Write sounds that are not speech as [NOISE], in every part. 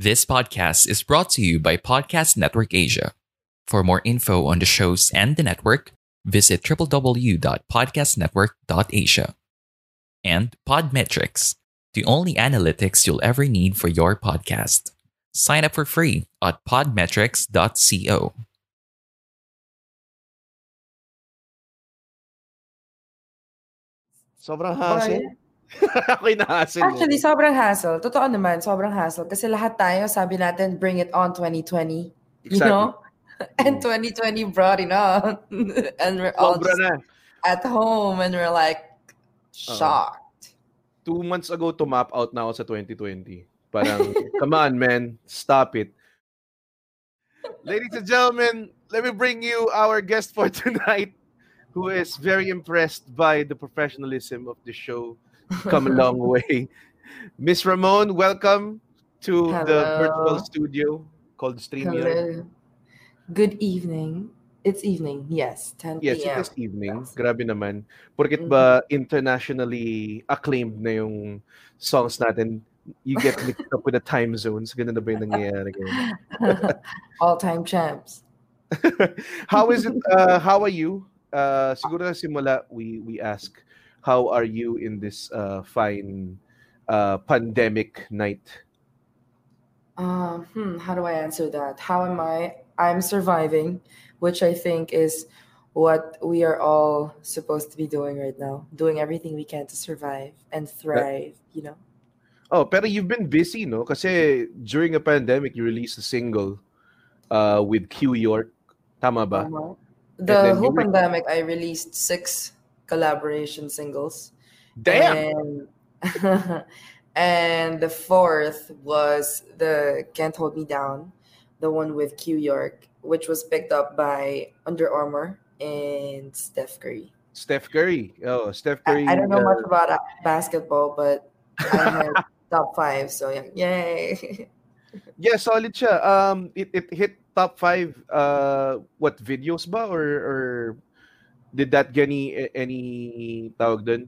This podcast is brought to you by Podcast Network Asia. For more info on the shows and the network, visit www.podcastnetwork.asia. And Podmetrics, the only analytics you'll ever need for your podcast. Sign up for free at podmetrics.co. Sobrang hassle. [LAUGHS] Ako'y na-hassle. Actually, sobrang hassle. Totoo naman, sobrang hassle. Kasi lahat tayo, sabi natin, bring it on 2020. You know? [LAUGHS] And mm. 2020 brought it on. [LAUGHS] and we're all Sobra just na. at home and we're like, shocked. Two months ago, to map out na ako sa 2020. Parang, come on, man. Stop it. Ladies and gentlemen, let me bring you our guest for tonight, who is very impressed by the professionalism of the show. Come a long [LAUGHS] way. Miss Ramon, welcome to the virtual studio called StreamYard. Good evening. It's evening, yes. 10 Yes, p.m. Yes, it is evening. Yes. Grabe naman. Porkit Mhm. ba internationally acclaimed na yung songs natin, you get [LAUGHS] mixed up with the time zones. Ganun na ba yung nangyayari? [LAUGHS] All-time champs. how is it? Uh, how are you? Uh, siguro na simula, we, we ask, how are you in this uh, fine uh, pandemic night? Um, hmm, how do I answer that? How am I? I'm surviving, which I think is what we are all supposed to be doing right now. Doing everything we can to survive and thrive, you know? Oh, pero you've been busy, no? Kasi during a pandemic, you released a single uh, with Q York. Tama ba? Uh-huh. The whole re- pandemic, I released six collaboration singles. Damn! And, [LAUGHS] and the fourth was the Can't Hold Me Down, the one with Q York, which was picked up by Under Armour and Steph Curry. Steph Curry. Oh, Steph I, Curry. I don't know uh, much about uh, basketball, but I [LAUGHS] had top five, so yeah, yay! [LAUGHS] Yeah, solid siya. Um, it, it hit top five. Uh, what videos ba or or did that get any any tawag dun?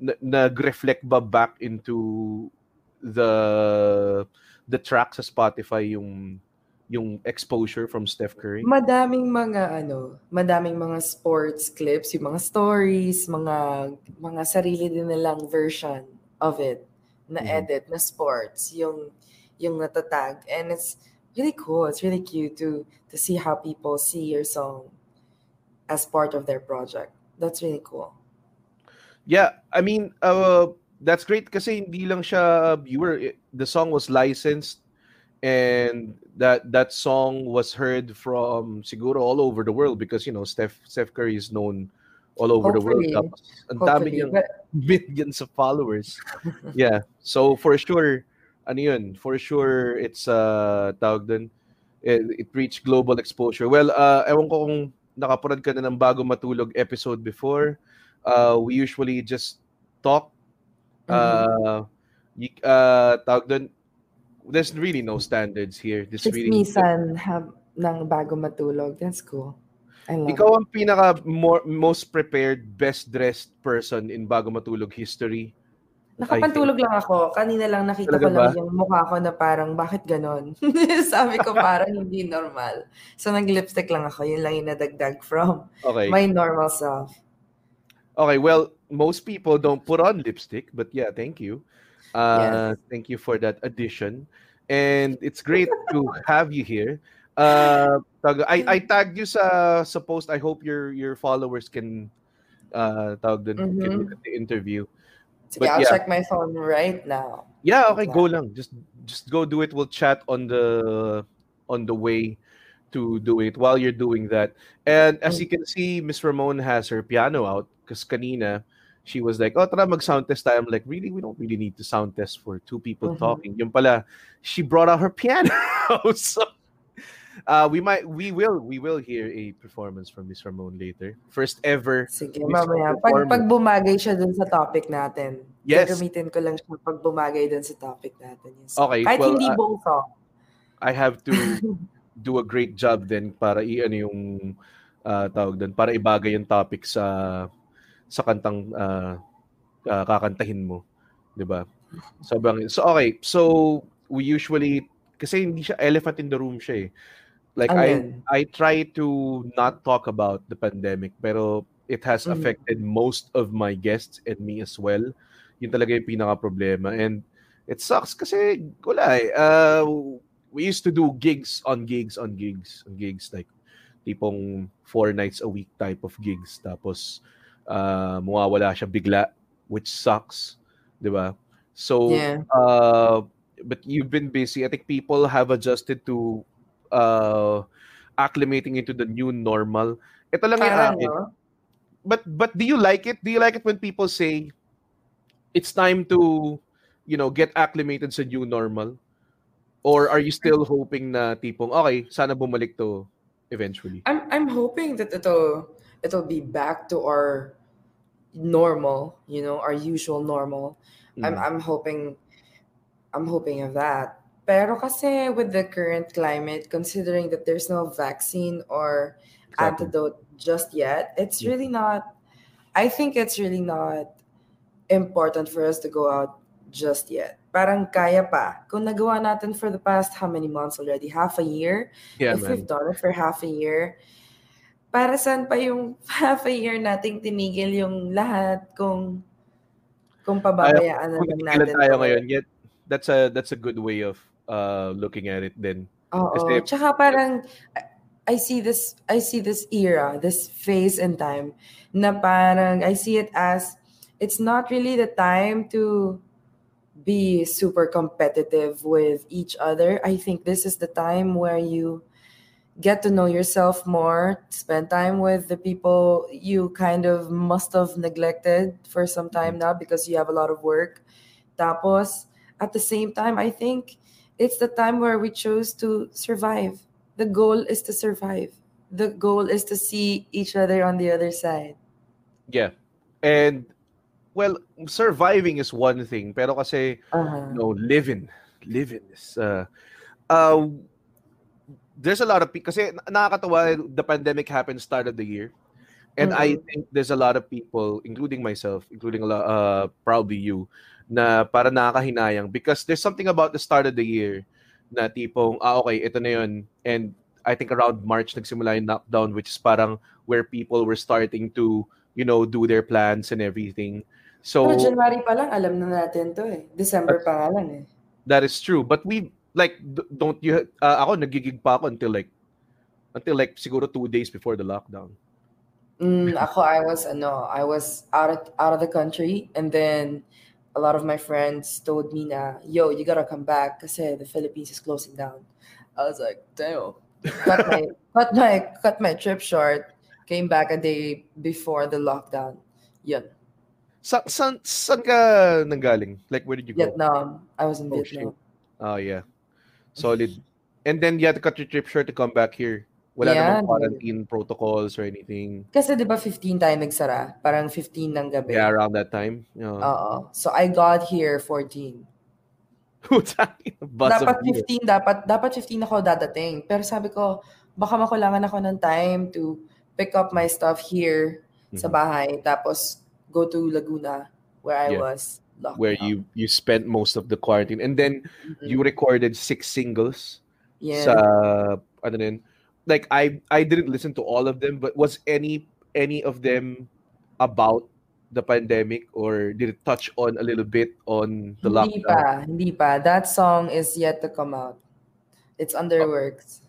Na- Nag-reflect ba back into the the track sa Spotify yung yung exposure from Steph Curry? madaming mga ano, madaming mga sports clips, yung mga stories, mga mga sarili din nilang version of it na Mhm. edit na sports yung yung natatag and it's really cool it's really cute to to see how people see your song as part of their project that's really cool Yeah, I mean, uh, that's great kasi hindi lang siya viewer. The song was licensed and that that song was heard from siguro all over the world because you know Steph Steph Curry is known all over the world. Hopefully. Tapos ang dami niyang millions of followers. [LAUGHS] yeah. So for sure, ano yun, for sure it's uh tawag dun, it, it reached global exposure. Well, uh ewan ko kung nakapunod ka na ng bago matulog episode before. Uh we usually just talk uh y- uh tawag dun, there's really no standards here. This really Chismisan have ng bago matulog. That's cool. I love Ikaw ang pinaka more, most prepared, best dressed person in bago matulog history. Nakapantulog lang ako. Kanina lang nakita Talaga ko lang ba? yung mukha ko na parang, bakit ganon? [LAUGHS] Sabi ko parang hindi normal. So nag-lipstick lang ako. Yun lang yung nadagdag from Okay. my normal self. Okay, well, most people don't put on lipstick, but yeah, thank you. Uh, Thank you for that addition. And it's great to have you here. Uh, tag- I, I tagged you sa, sa post. I hope your your followers can uh, tawag dun, can Mhm. look at the interview. Sige, But I'll yeah. check my phone right now. Yeah, okay, go lang. Just just go do it. We'll chat on the on the way to do it while you're doing that. And as you can see, Miss Ramon has her piano out because kanina she was like, oh, tara mag-sound test tayo. I'm like, really? We don't really need to sound test for two people Mhm. talking. Yung pala, she brought out her piano. [LAUGHS] so, uh, we might, we will, we will hear a performance from Miss Ramon later. First ever. Sige, Miss mamaya. Pag, pag bumagay siya dun sa topic natin, Yes. gagamitin ko lang siya pag bumagay dun sa topic natin. Yes. Okay, Kahit well, hindi uh, buong song. I have to [LAUGHS] do a great job then para i-ano yung uh, tawag doon, para ibagay yung topic sa sa kantang uh, uh, kakantahin mo, 'di ba? Sobrang So okay, so we usually kasi hindi siya elephant in the room siya eh. Like I? I try to not talk about the pandemic pero it has Mhm. affected most of my guests and me as well. Yun talaga yung pinaka problema and it sucks kasi wala eh. Uh, we used to do gigs on gigs on gigs on gigs like tipong four nights a week type of gigs tapos uh, mawawala siya bigla which sucks 'di ba so Yeah. uh, but you've been busy I think people have adjusted to uh, acclimating into the new normal ito lang yung Parang, akin no? but but do you like it? Do you like it when people say it's time to you know get acclimated sa new normal? Or are you still hoping na tipong okay, sana bumalik to eventually? I'm I'm hoping that it'll it'll be back to our normal, you know, our usual normal. I'm Mm. I'm hoping I'm hoping of that. Pero kasi with the current climate, considering that there's no vaccine or Exactly. antidote just yet, it's Mm. really not I think it's really not important for us to go out just yet. Parang kaya pa. Kung nagawa natin for the past how many months already? Half a year? Yeah, if man. we've done it for half a year, para saan pa yung [LAUGHS] half a year nating tinigil yung lahat kung kung pababayaan na lang natin. tayo ngayon, yet that's a that's a good way of uh looking at it then. Oo. Kasi- Tsaka parang I- I see this I see this era, this phase in time na parang I see it as it's not really the time to be super competitive with each other. I think this is the time where you get to know yourself more, spend time with the people you kind of must have neglected for some time now because you have a lot of work. Tapos, at the same time, I think it's the time where we chose to survive. The goal is to survive. The goal is to see each other on the other side. Yeah. And well, surviving is one thing, pero kasi Uh-huh. no living living is uh uh there's a lot of people kasi na- nakakatawa the pandemic happened start of the year and i think there's a lot of people including myself including a lot, uh probably you na para nakakahinayang because there's something about the start of the year na tipong ah okay ito na yun and i think around march nagsimula yung lockdown which is parang where people were starting to you know do their plans and everything so Pero January pa lang, alam na natin to eh. December pa nga lang eh. That is true. But we like don't you uh, ako nagigig pa ako until like until like siguro two days before the lockdown. Mm, ako, I was, ano, I was out of, out of the country and then a lot of my friends told me na, yo, you gotta come back kasi the Philippines is closing down. I was like, damn. Cut my, [LAUGHS] cut my, cut my trip short. Came back a day before the lockdown. Yun. Sa san, saan ka nanggaling? Like where did you go? Vietnam. I was in Oh, Vietnam. Oh yeah. Solid. And then you had to cut your trip short to come back here. Wala Yeah, namang quarantine protocols or anything. Kasi di ba 15 tayo nagsara? Parang 15 ng gabi. Yeah, around that time. Yeah. Oo. So I got here 14. [LAUGHS] Bus dapat of beer. 15 dapat dapat 15 ako dadating pero sabi ko baka makulangan ako ng time to pick up my stuff here sa Mhm. bahay tapos go to Laguna where I Yeah. was locked Where down. you you spent most of the quarantine and then Mhm. you recorded six singles. yeah sa ano din like I I didn't listen to all of them but was any any of them about the pandemic or did it touch on a little bit on the hindi lockdown? pa hindi pa. That song is yet to come out. It's under Oh, works.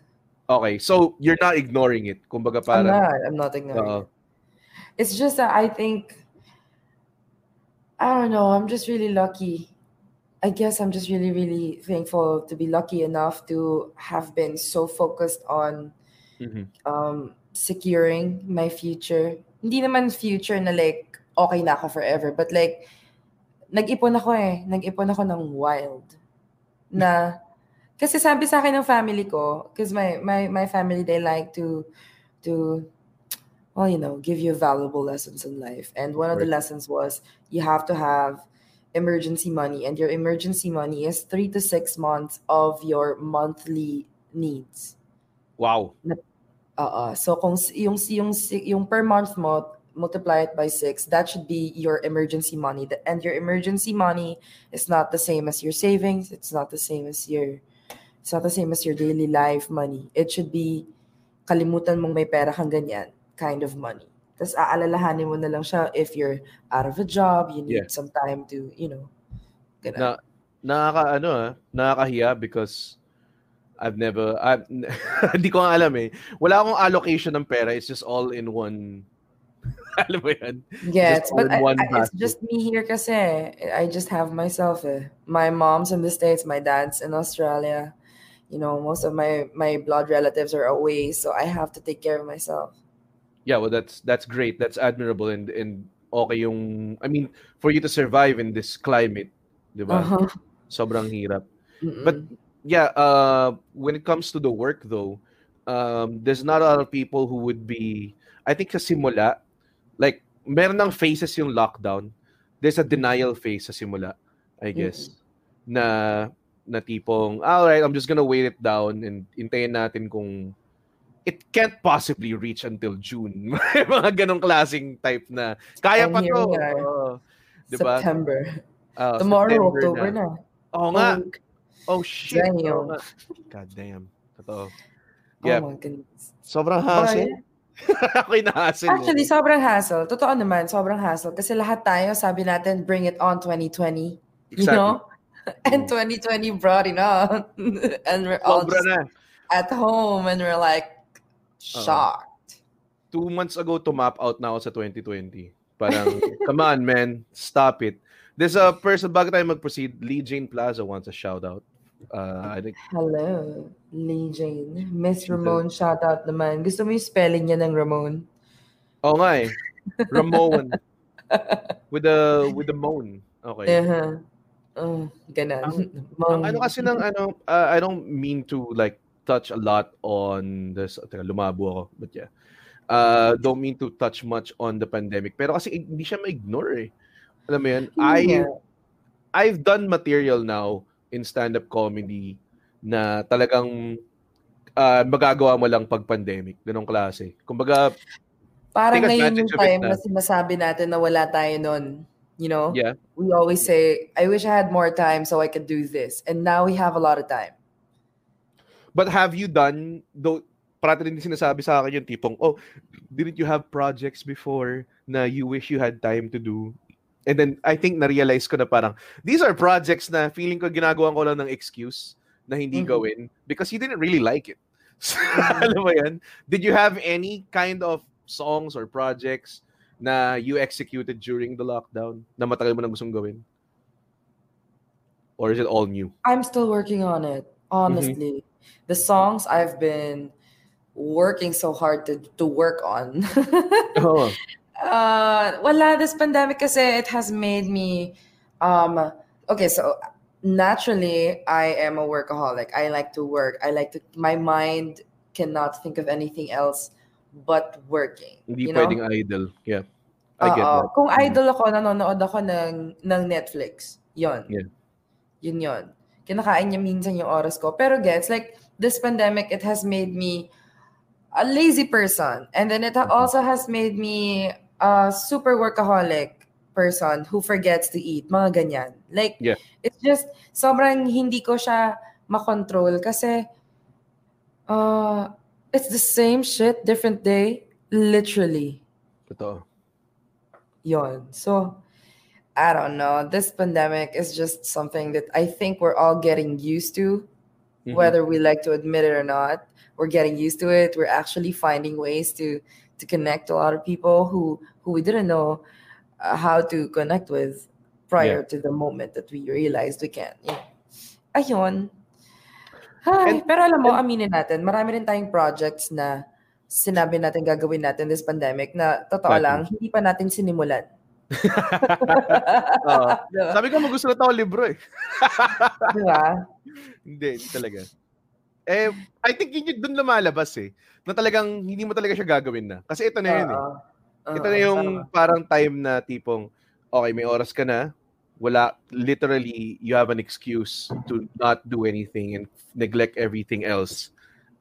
Okay so you're not ignoring it. Kumbaga I'm not. I'm not ignoring Oo. it. it's just that I think I don't know I'm just really lucky. I guess I'm just really, really thankful to be lucky enough to have been so focused on Mhm. um, securing my future. Hindi naman future na like okay na ako forever. But like, nag-ipon ako eh. Nag-ipon ako ng wild. Na, kasi sabi sa akin ng family ko, because my, my, my family, they like to, to, well, you know, give you valuable lessons in life. And one of the Right. lessons was you have to have emergency money. And your emergency money is three to six months of your monthly needs. Wow. Uh, uh, so kung yung yung yung per month mo multiply it by 6 that should be your emergency money and your emergency money is not the same as your savings it's not the same as your it's not the same as your daily life money it should be kalimutan mong may pera kang ganyan kind of money tapos aalalahanin mo na lang siya if you're out of a job you need Yeah. some time to you know ganun. Na, nakaka, ano ah, nakakahiya because I've never, I, [LAUGHS] hindi ko alam eh. Wala akong allocation ng pera. It's just all in one, [LAUGHS] alam mo yan? Yes, but I, one I- it's just me here kasi I just have myself. Eh. My mom's in the States, my dad's in Australia. You know, most of my my blood relatives are away, so I have to take care of myself. Yeah, well, that's that's great. That's admirable and and okay yung, I mean, for you to survive in this climate, di ba? Uh-huh. Sobrang hirap. Mm-mm. But yeah, uh, when it comes to the work though, um, there's not a lot of people who would be. I think sa simula, like meron ng phases yung lockdown. There's a denial phase sa simula, I guess. Na na tipong, all right, I'm just gonna wait it down and intayin natin kung it can't possibly reach until June. [LAUGHS] Mga ganong klaseng type na kaya pa to. Diba? September. Ah, Tomorrow, September October na. Oo nga. Oh, Oh shit. Damn. Oo nga. God damn. Totoo. oh Yeah. my goodness. Sobrang Oh, hassle. yeah. [LAUGHS] Ako'y na-hassle. eh. Actually, sobrang hassle. Totoo naman, sobrang hassle. Kasi lahat tayo, sabi natin, bring it on 2020. You know? [LAUGHS] And Mm. 2020 brought it on. [LAUGHS] and we're all just at home and we're like shocked. Two months ago, to map out na ako sa 2020. Parang, come on, man. Stop it. There's a person, bago tayo mag-proceed, Lee Jane Plaza wants a shout out. Uh, I think, Hello, Lee Jane. Miss Ramon, shout out naman. Gusto mo yung spelling niya ng Ramon? oh nga eh. Ramon. [LAUGHS] with the, with the moan. Okay. Uh-huh. Oh, ganon. Ang ano kasi ng ano, uh, I don't mean to like touch a lot on this, teka, lumabo ako, but yeah. Uh, don't mean to touch much on the pandemic. Pero kasi hindi siya ma-ignore eh. Alam mo yan? I, Yeah. I've done material now in stand-up comedy na talagang uh, magagawa mo lang pag pandemic. Ganong klase. Kumbaga, Parang ngayon yung time na. na sinasabi natin na wala tayo nun. You know? yeah. We always say, I wish I had more time so I could do this. And now we have a lot of time. But have you done, though, parati rin sinasabi sa akin yung tipong, oh, didn't you have projects before na you wish you had time to do? And then, I think na-realize ko na parang, these are projects na feeling ko ginagawa ko lang ng excuse na hindi Mhm. gawin because you didn't really like it. [LAUGHS] So, alam mo yan? Did you have any kind of songs or projects na you executed during the lockdown na matagal mo nang gustong gawin? Or is it all new? I'm still working on it, honestly. The songs I've been working so hard to to work on. [LAUGHS] Oh, uh, wala, this pandemic kasi it has made me, um, okay, so naturally, I am a workaholic. I like to work. I like to, my mind cannot think of anything else but working. hindi you know? pwedeng idle. Yeah. I get Oo. that. Kung Mm. idol ako, nanonood ako ng, ng Netflix. Yon. Yeah. Yun yon. Kinakain niya minsan yung oras ko. Pero gets, like, this pandemic, it has made me a lazy person. And then it Mhm. also has made me a super workaholic person who forgets to eat. Mga ganyan. Like, Yeah. it's just, sobrang hindi ko siya makontrol kasi uh, it's the same shit, different day. Literally. Totoo. Yon. So, I don't know. This pandemic is just something that I think we're all getting used to, Mhm. whether we like to admit it or not. We're getting used to it. We're actually finding ways to to connect to a lot of people who who we didn't know uh, how to connect with prior to the moment that we realized we can. Yeah. Ayun. Ay, And- pero alam mo, aminin natin, marami rin tayong projects na sinabi natin gagawin natin this pandemic na totoo Exactly. lang, hindi pa natin sinimulan. [LAUGHS] Oo. [LAUGHS] Diba? Sabi ko magusulat ako libro eh. Diba? hindi, hindi talaga. Eh, I think yun yung doon lumalabas eh. Na talagang hindi mo talaga siya gagawin na. Kasi ito na yun eh. Oo. Ito Oo, na yung tama. parang time na tipong, okay, may oras ka na, wala, literally, you have an excuse to not do anything and neglect everything else.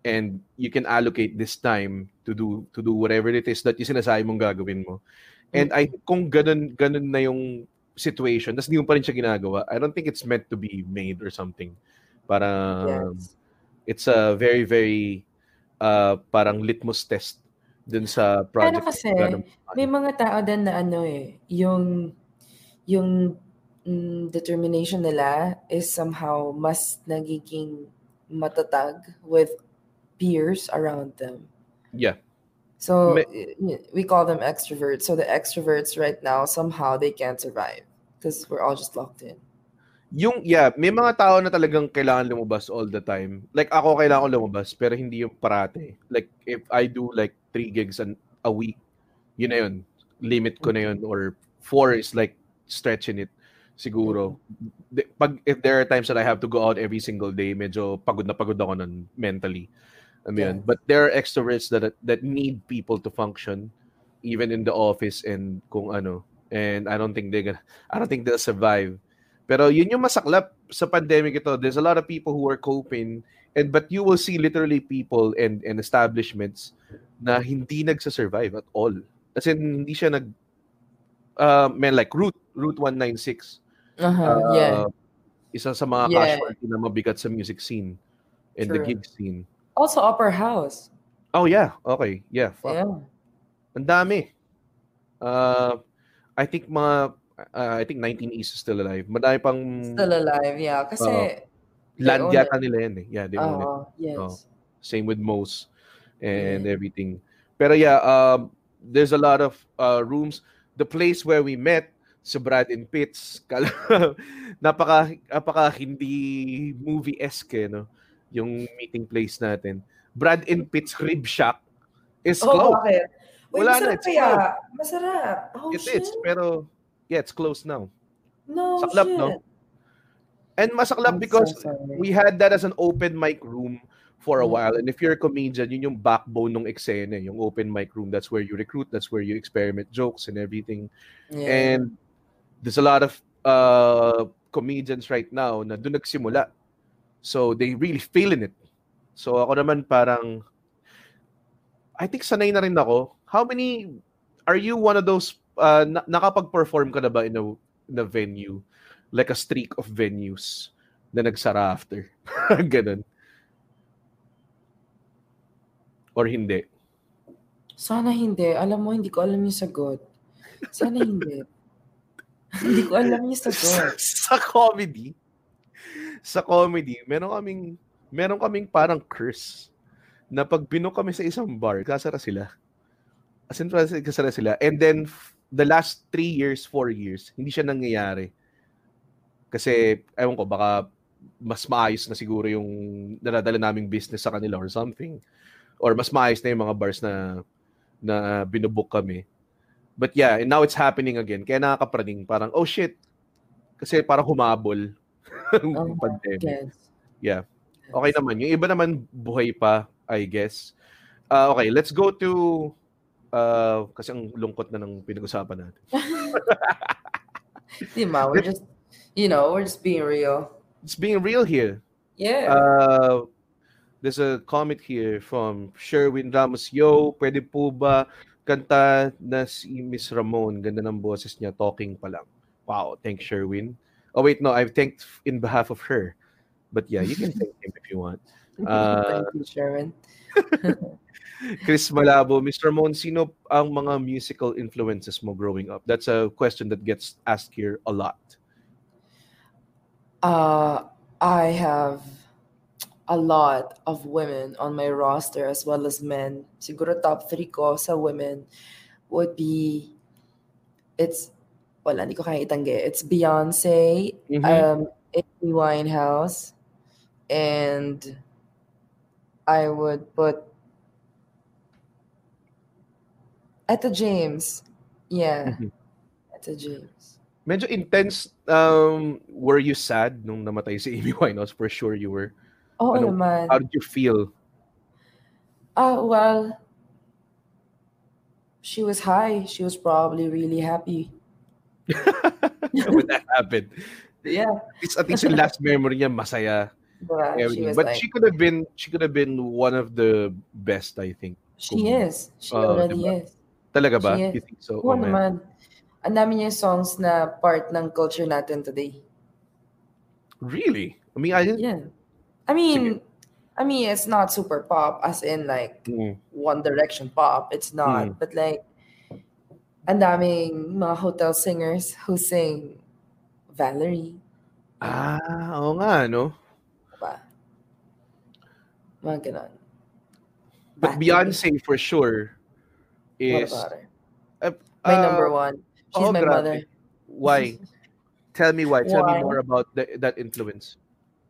And you can allocate this time to do to do whatever it is that yung sinasabi mong gagawin mo. And I think kung ganun, ganun na yung situation, tapos hindi mo pa rin siya ginagawa, I don't think it's meant to be made or something. Parang, Yes. It's a very, very, uh, parang litmus test dun sa project. Pero kasi, may mga tao din na ano eh, yung, yung mm, determination nila is somehow mas nagiging matatag with peers around them. Yeah. So May- we call them extroverts. So the extroverts right now somehow they can't survive because we're all just locked in. Yung, yeah, may mga tao na talagang kailangan lumabas all the time. Like, ako kailangan ko lumabas, pero hindi yung parate. Like, if I do like three gigs an, a week, yun na yun. Limit ko na yun. Or four is like stretching it. Siguro. Pag, if there are times that I have to go out every single day, medyo pagod na pagod ako nun mentally. Mo yun. Yes. But there are extroverts that that need people to function even in the office and kung ano. And I don't think they're gonna, I don't think they'll survive. Pero yun yung masaklap sa pandemic ito. There's a lot of people who are coping and but you will see literally people and and establishments na hindi nagsa-survive at all. As in, hindi siya nag uh, man like Route Route 196. Uh-huh, Uh, yeah. Isa sa mga Yeah. casualty na mabigat sa music scene and the True. gig scene. Also upper house. Oh yeah, okay. Yeah, fuck. Yeah. Ang dami. Uh, I think mga uh, I think 19 East is still alive. Madami pang Still alive, yeah. Kasi they land yata nila yan eh. Yeah, they own it. Yes. Oo. Same with Mose and Yeah. everything. Pero yeah, um, there's a lot of uh, rooms. The place where we met, si Brad and Pitts, [LAUGHS] napaka, napaka hindi movie-esque eh, no? Yung meeting place natin. Brad and Pitts Rib Shack is Oh, closed. bakit? Uy, Wala na, masarap it's kaya. Masarap. Oh, It shit. is, pero yeah, it's closed now. No, Saklap, shit. no? And masaklap I'm because sorry. we had that as an open mic room for a Mm. while. And if you're a comedian, yun yung backbone ng eksena, yung open mic room. That's where you recruit, that's where you experiment jokes and everything. Yeah. And there's a lot of uh, comedians right now na doon nagsimula. So they really feeling it. So ako naman parang I think sanay na rin ako. How many are you one of those uh, na- nakapag-perform ka na ba in a, in a venue? Like a streak of venues na nagsara after. [LAUGHS] Ganun. Or hindi. Sana hindi. Alam mo, hindi ko alam yung sagot. Sana hindi. [LAUGHS] hindi ko alam yung sagot. [LAUGHS] sa comedy, sa comedy, meron kaming meron kaming parang curse na pag kami sa isang bar, kasara sila. As in, kasara sila. And then, the last three years, four years, hindi siya nangyayari. Kasi, ewan ko, baka mas maayos na siguro yung nadadala naming business sa kanila or something. Or mas maayos na yung mga bars na na binubook kami. But yeah, and now it's happening again. Kaya nakakapraning, parang, oh shit, kasi parang humabol [LAUGHS] ang Oh, pandemic. Yes. Yeah. Okay naman. Yung iba naman buhay pa, I guess. Uh, okay, let's go to uh, kasi ang lungkot na ng pinag-usapan natin. [LAUGHS] Di ba? We're just, you know, we're just being real. It's being real here. Yeah. Uh, there's a comment here from Sherwin Ramos. Yo, pwede po ba kanta na si Miss Ramon? Ganda ng boses niya, talking pa lang. Wow, thanks Sherwin. Oh wait, no, I've thanked in behalf of her. But yeah, you can thank him if you want. Uh, [LAUGHS] Thank you, Sharon. [LAUGHS] Chris Malabo, Mr. Ramon, sino ang mga musical influences mo growing up? That's a question that gets asked here a lot. Uh, I have a lot of women on my roster as well as men. Siguro top three ko sa women would be, it's, wala, hindi ko kaya itanggi. It's Beyonce, Mhm. um, Amy Winehouse, and I would put Etta James. Yeah. Mhm. the James. Medyo intense. Um, were you sad nung namatay si Amy [LAUGHS] Winehouse? For sure you were. Oo Ano- naman. How did you feel? Ah, well, she was high. She was probably really happy. [LAUGHS] when that happened? Yeah. At least, at least yung last memory niya, masaya. But she But like, she could have been she could have been one of the best, I think. she is. She Oh, already diba? is. Talaga ba? She. You think so? Oo Oh, man. naman. Ang dami niya songs na part ng culture natin today. Really? I mean, I didn't. Yeah. I mean, I mean, it's not super pop, as in like Mm. One Direction pop. It's not. Mm. But like, ang daming mga hotel singers who sing Valerie. Ah, oo nga, no? Diba? Mga ganon. But. Beyonce for sure is uh, My uh, number one. She's oh, my grabe. mother. Why? Tell me why. Tell Why? me more about the, that influence.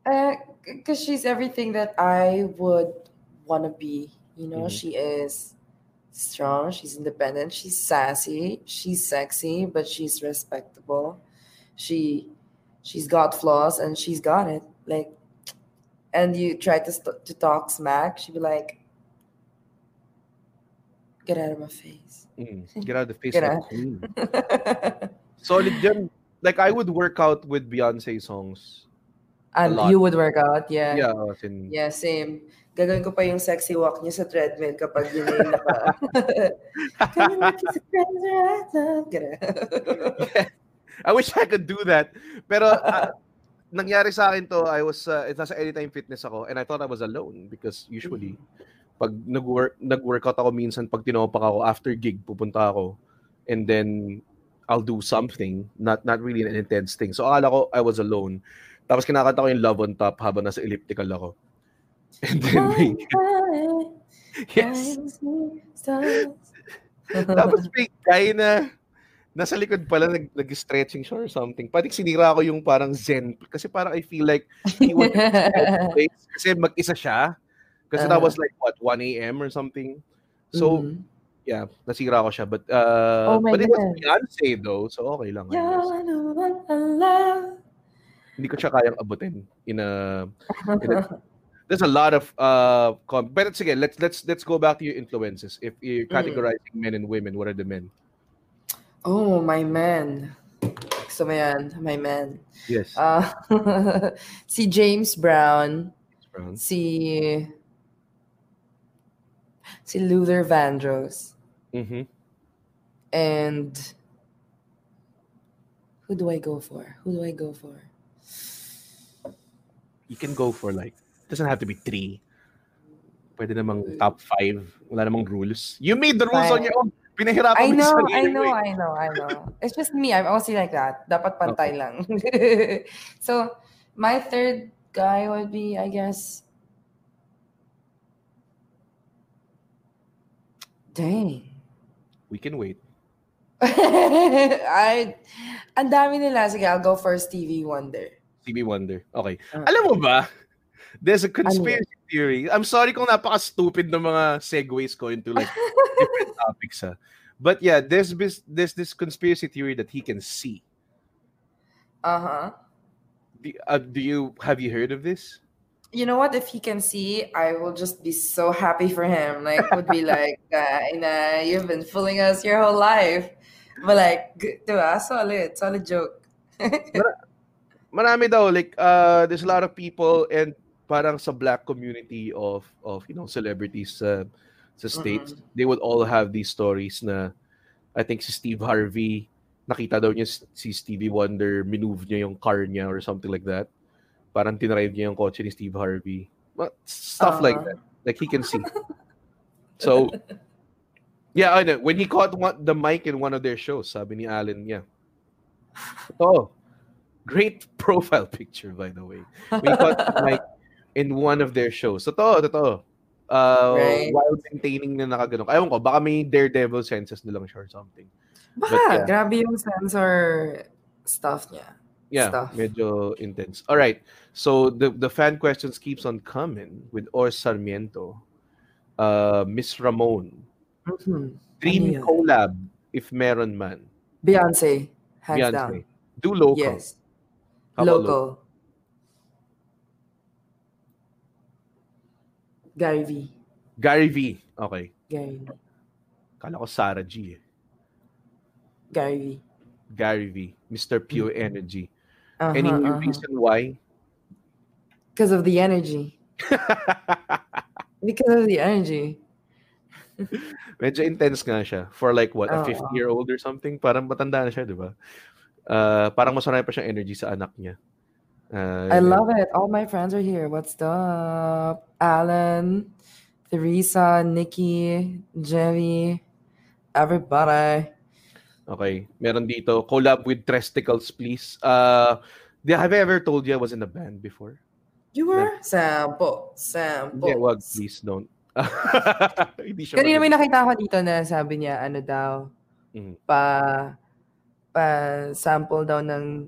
Because Uh, she's everything that I would want to be. You know, Mhm. she is strong, she's independent, she's sassy, she's sexy, but she's respectable. She she's got flaws and she's got it. Like, and you try to st- to talk smack, she'd be like, "Get out of my face." Mm. [LAUGHS] Get out of the face Get like out. queen. [LAUGHS] Solid dyan. Like, I would work out with Beyonce songs. and you would work out, yeah. Yeah, in, Yeah, same. Gagawin ko pa yung sexy walk niya sa treadmill kapag yun yung naka... Kinda like it's a crazy right now. Ganun. I wish I could do that. Pero ah, nangyari sa akin to, I was uh, nasa Anytime Fitness ako and I thought I was alone because usually pag nag-work nag-workout ako minsan pag tinopak ako after gig pupunta ako and then I'll do something not not really an intense thing. So akala ko I was alone. Tapos kinakanta ko yung Love on Top habang nasa elliptical ako. [LAUGHS] And then may, [LAUGHS] yes. Tapos may guy na nasa likod pala nag, nag-stretching siya or something. Pati sinira ko yung parang zen kasi parang I feel like he was [LAUGHS] place kasi mag-isa siya. Kasi that Uh-huh. was like what 1 a.m. or something. So Mhm. yeah, nasira ko siya but uh Oh my but it was Beyonce though, so okay lang. I Yeah, guess. I know what I love. Hindi ko siya kayang abutin in a, in a [LAUGHS] there's a lot of uh com- but it's again let's let's let's go back to your influences. If you're Mm. categorizing men and women, what are the men? Oh, my man. so mo yan, my man. Yes. Uh, [LAUGHS] si James Brown, Brown. si si Luther Vandross, Mhm. and who do I go for? Who do I go for? you can go for like doesn't have to be three. Pwede namang top five. Wala namang rules. You made the rules on your own. Pinahirapan I know, I know, eh. I know, I know. It's just me. I'm also like that. Dapat pantay lang. [LAUGHS] so, my third guy would be, I guess. Dang. We can wait. [LAUGHS] I, ang dami nila. Sige, I'll go first, Stevie Wonder. Stevie Wonder. Okay. Ah. Alam mo ba? There's a Ano conspiracy theory. I'm sorry kung napaka-stupid ng mga segues ko into like [LAUGHS] different topics ha. But yeah, there's this there's this conspiracy theory that he can see. Uh-huh. Do, uh, do you have you heard of this? You know what? If he can see, I will just be so happy for him. Like, would be [LAUGHS] like, uh, nah, you've been fooling us your whole life. But like, diba? Solid. Solid joke. [LAUGHS] marami daw like uh there's a lot of people and parang sa black community of of you know celebrities sa sa states they would all have these stories na I think si Steve Harvey nakita daw niya si Stevie Wonder minove niya yung car niya or something like that parang tinrive niya yung kotse ni Steve Harvey. But stuff like Uh-huh. that. Like he can see. So yeah I know. When he caught one, the mic in one of their shows sabi ni Allen niya. Oh great [LAUGHS] profile picture by the way. We caught the mic in one of their shows. Totoo totoo. Uh, Right. while maintaining na nakaganon. Ayaw ko baka may daredevil senses na lang siya or something. Baka, yeah. grabe yung sensor stuff niya. Yeah Stuff. medyo intense all right so the the fan questions keeps on coming with Or Sarmiento uh Miss Ramon Mhm. dream Ano collab if meron man Beyonce. hands Beyonce. down. Do local. Yes, How about local. Gary V. Gary V. Okay. Gary V. Kala ko Sarah G. eh. Gary V. Gary V. Mr. Pure Energy. Uh-huh, Any uh-huh. reason why? Because of the energy. [LAUGHS] Because of the energy. Medyo intense nga siya. For like what, a Oo. 50-year-old or something? Parang matanda na siya, di ba? Uh, parang mas marami pa siyang energy sa anak niya. Uh, I love it. All my friends are here. What's up? Alan, Theresa, Nikki, Jerry, everybody. Okay. Meron dito, collab with Tresticles, please. Uh, have I ever told you I was in a band before? You were? Sample. Sample. Hindi, wag, please don't. [LAUGHS] Hindi siya Kanina may nakita ko dito na sabi niya, ano daw, Mhm. pa, pa sample daw ng,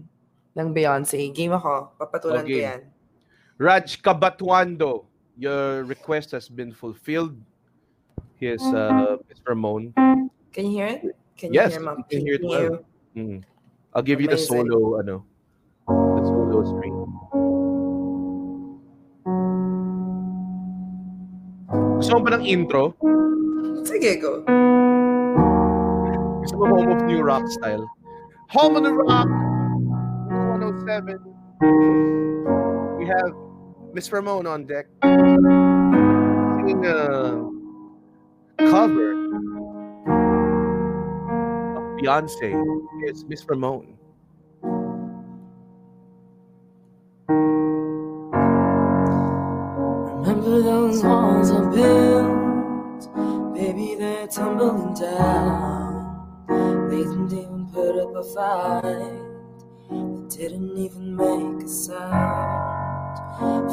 ng Beyonce. Game ako. Papatulan ko Okay. yan. Raj Kabatuando, your request has been fulfilled. Here's uh, Miss Ramon. Can you hear it? Can Yes, you hear Mom? we can hear it well. Mm. I'll give you the Amazing. solo, ano, the solo string. Gusto mo ba ng intro? Sige, go. Gusto mo Home of New Rock style? Home of the Rock 107. We have Miss Ramon on deck singing a cover of Beyonce. It's Miss Ramon. Remember those walls I built? Baby, they're tumbling down. They didn't even put up a fight. They didn't even make a sound.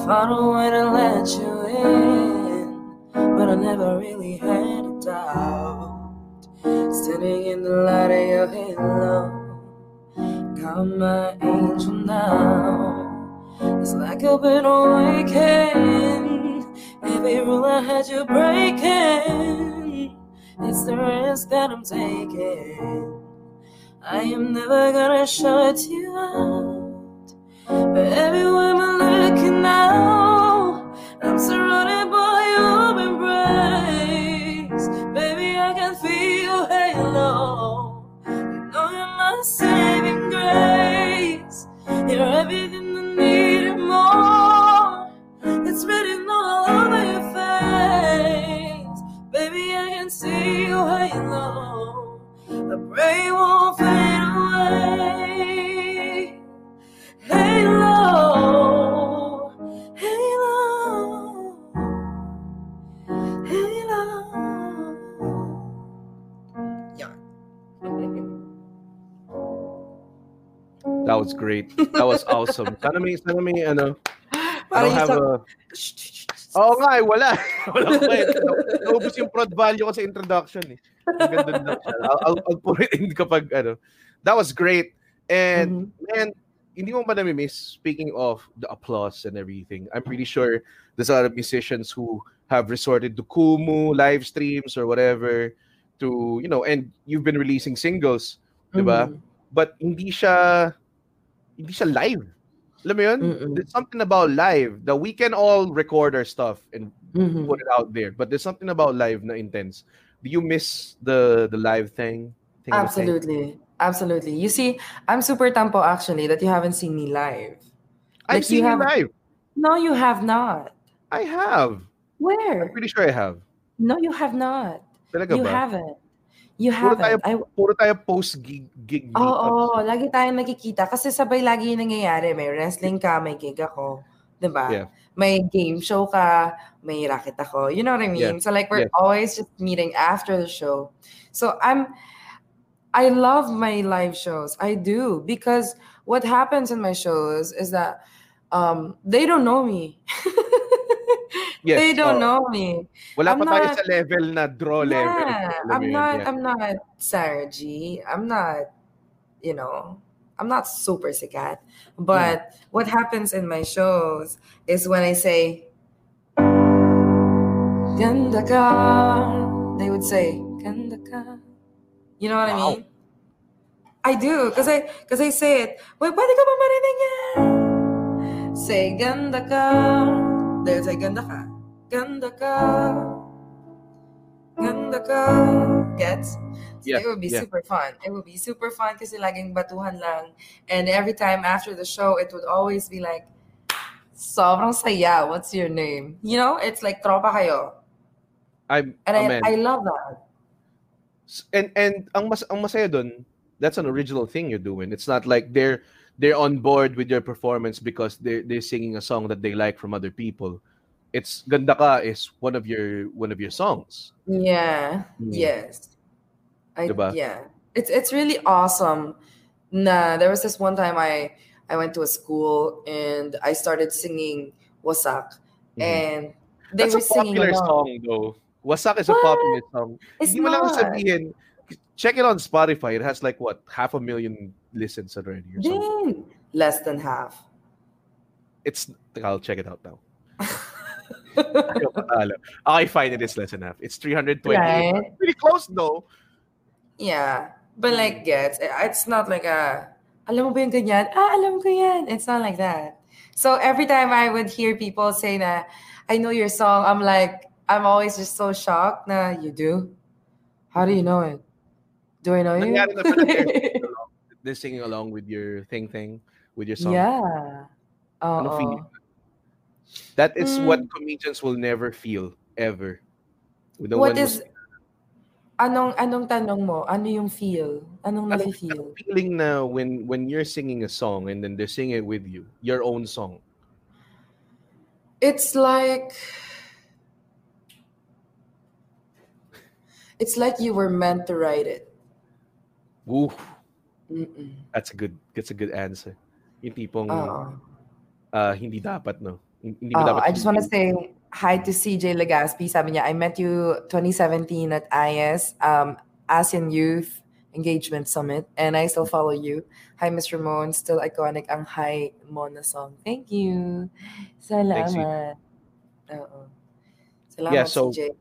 Found a way to let you in, but I never really had a doubt. Standing in the light of your halo, got my angel now. It's like I've been awakened. Every rule I had you breaking. It's the risk that I'm taking. I am never gonna shut you out. But everywhere I'm looking now, everything I need and more. It's written all over your face. Baby, I can see your halo. It won't fade was great. That was awesome. Sana may, sana may, ano, I don't have a... Oo nga, eh, wala. [LAUGHS] wala eh. [LAUGHS] Naubos yung prod value ko sa introduction eh. Ang ganda lang siya. I'll, I'll, I'll put it in kapag ano. That was great. And man, hindi mo ba nami-miss, speaking of the applause and everything, I'm pretty sure there's a lot of musicians who have resorted to Kumu, live streams or whatever to, you know, and you've been releasing singles, di ba? Mhm. But hindi siya, hindi siya live. Alam mo yun? Mm-mm. There's something about live that we can all record our stuff and Mhm. put it out there. But there's something about live na intense. Do you miss the the live thing? thing the thing? Absolutely. Absolutely. You see, I'm super tampo actually that you haven't seen me live. I've Like, seen you have- live. No, you have not. I have. Where? I'm pretty sure I have. No, you have not. Talaga You ba? haven't. You Puro tayo. I, puro tayo post gig gig Oo, meetups. lagi tayong nagkikita kasi sabay lagi yung nangyayari. May wrestling ka, may gig ako. 'Di ba? Yeah. May game show ka, may racket ako. You know what I mean? So like we're Yeah. always just meeting after the show. So I'm I love my live shows. I do because what happens in my shows is that um they don't know me. [LAUGHS] Yes, they don't know me. Wala I'm pa tayo not- sa level na draw level. Yeah, mo I'm not. Yeah. I'm not Sarah G. I'm not. You know, I'm not super sikat. But what happens in my shows is when I say "Ganda ka," they would say "Ganda ka." You know what I mean? I do, because I, cause I say it. Wait, pwede ka ba marinig yan? Say, ganda ka. Then say, ganda ka. Ganda ka. Ganda ka. Gets? So Yeah, it would be yeah. super fun. It would be super fun kasi laging batuhan lang. And every time after the show, it would always be like, sobrang saya. What's your name? You know, it's like tropa kayo. I'm And. I, I love that. And and ang mas ang masaya doon, that's an original thing you're doing. It's not like they're they're on board with your performance because they're they're singing a song that they like from other people. It's Ganda Ka is one of your one of your songs. Yeah. Mm. Yes. I Diba? yeah. It's it's really awesome. Nah, there was this one time I I went to a school and I started singing Wasak Mhm. and they That's were a singing popular along. song though. Wasak is a popular song. It's Hindi not. sabihin. Check it on Spotify. It has like what half a million listens already or something. Less than half. It's I'll check it out now. [LAUGHS] Ayaw patalo. okay, fine. It is less than half. It's 320. Right? Pretty close though. Yeah. But like gets it's not like a alam mo ba yung ganyan? Ah, alam ko yan. It's not like that. So every time I would hear people say that, I know your song, I'm like I'm always just so shocked na you do. How do you know it? Do I know you? Nangyari na ba they're singing along- they're singing along with your thing thing with your song? yeah. Ano Oo. That is Mm. what comedians will never feel ever. The What is anong anong tanong mo? Ano yung feel? Anong Anong- nafe-feel? feeling na when when you're singing a song and then they're singing it with you, your own song. It's like It's like you were meant to write it. Ooh, Mm-mm. that's a good that's a good answer. Yung tipong Oo. ah, hindi dapat no. Hindi mo Oo, dapat I just want to say hi to CJ Legaspi. Sabi niya, I met you 2017 at IS, um, ASEAN Youth Engagement Summit, and I still follow you. Hi, Miss Ramonne. Still iconic ang Hi Mona song. Thank you. Salamat. Salamat, Yeah, so- CJ.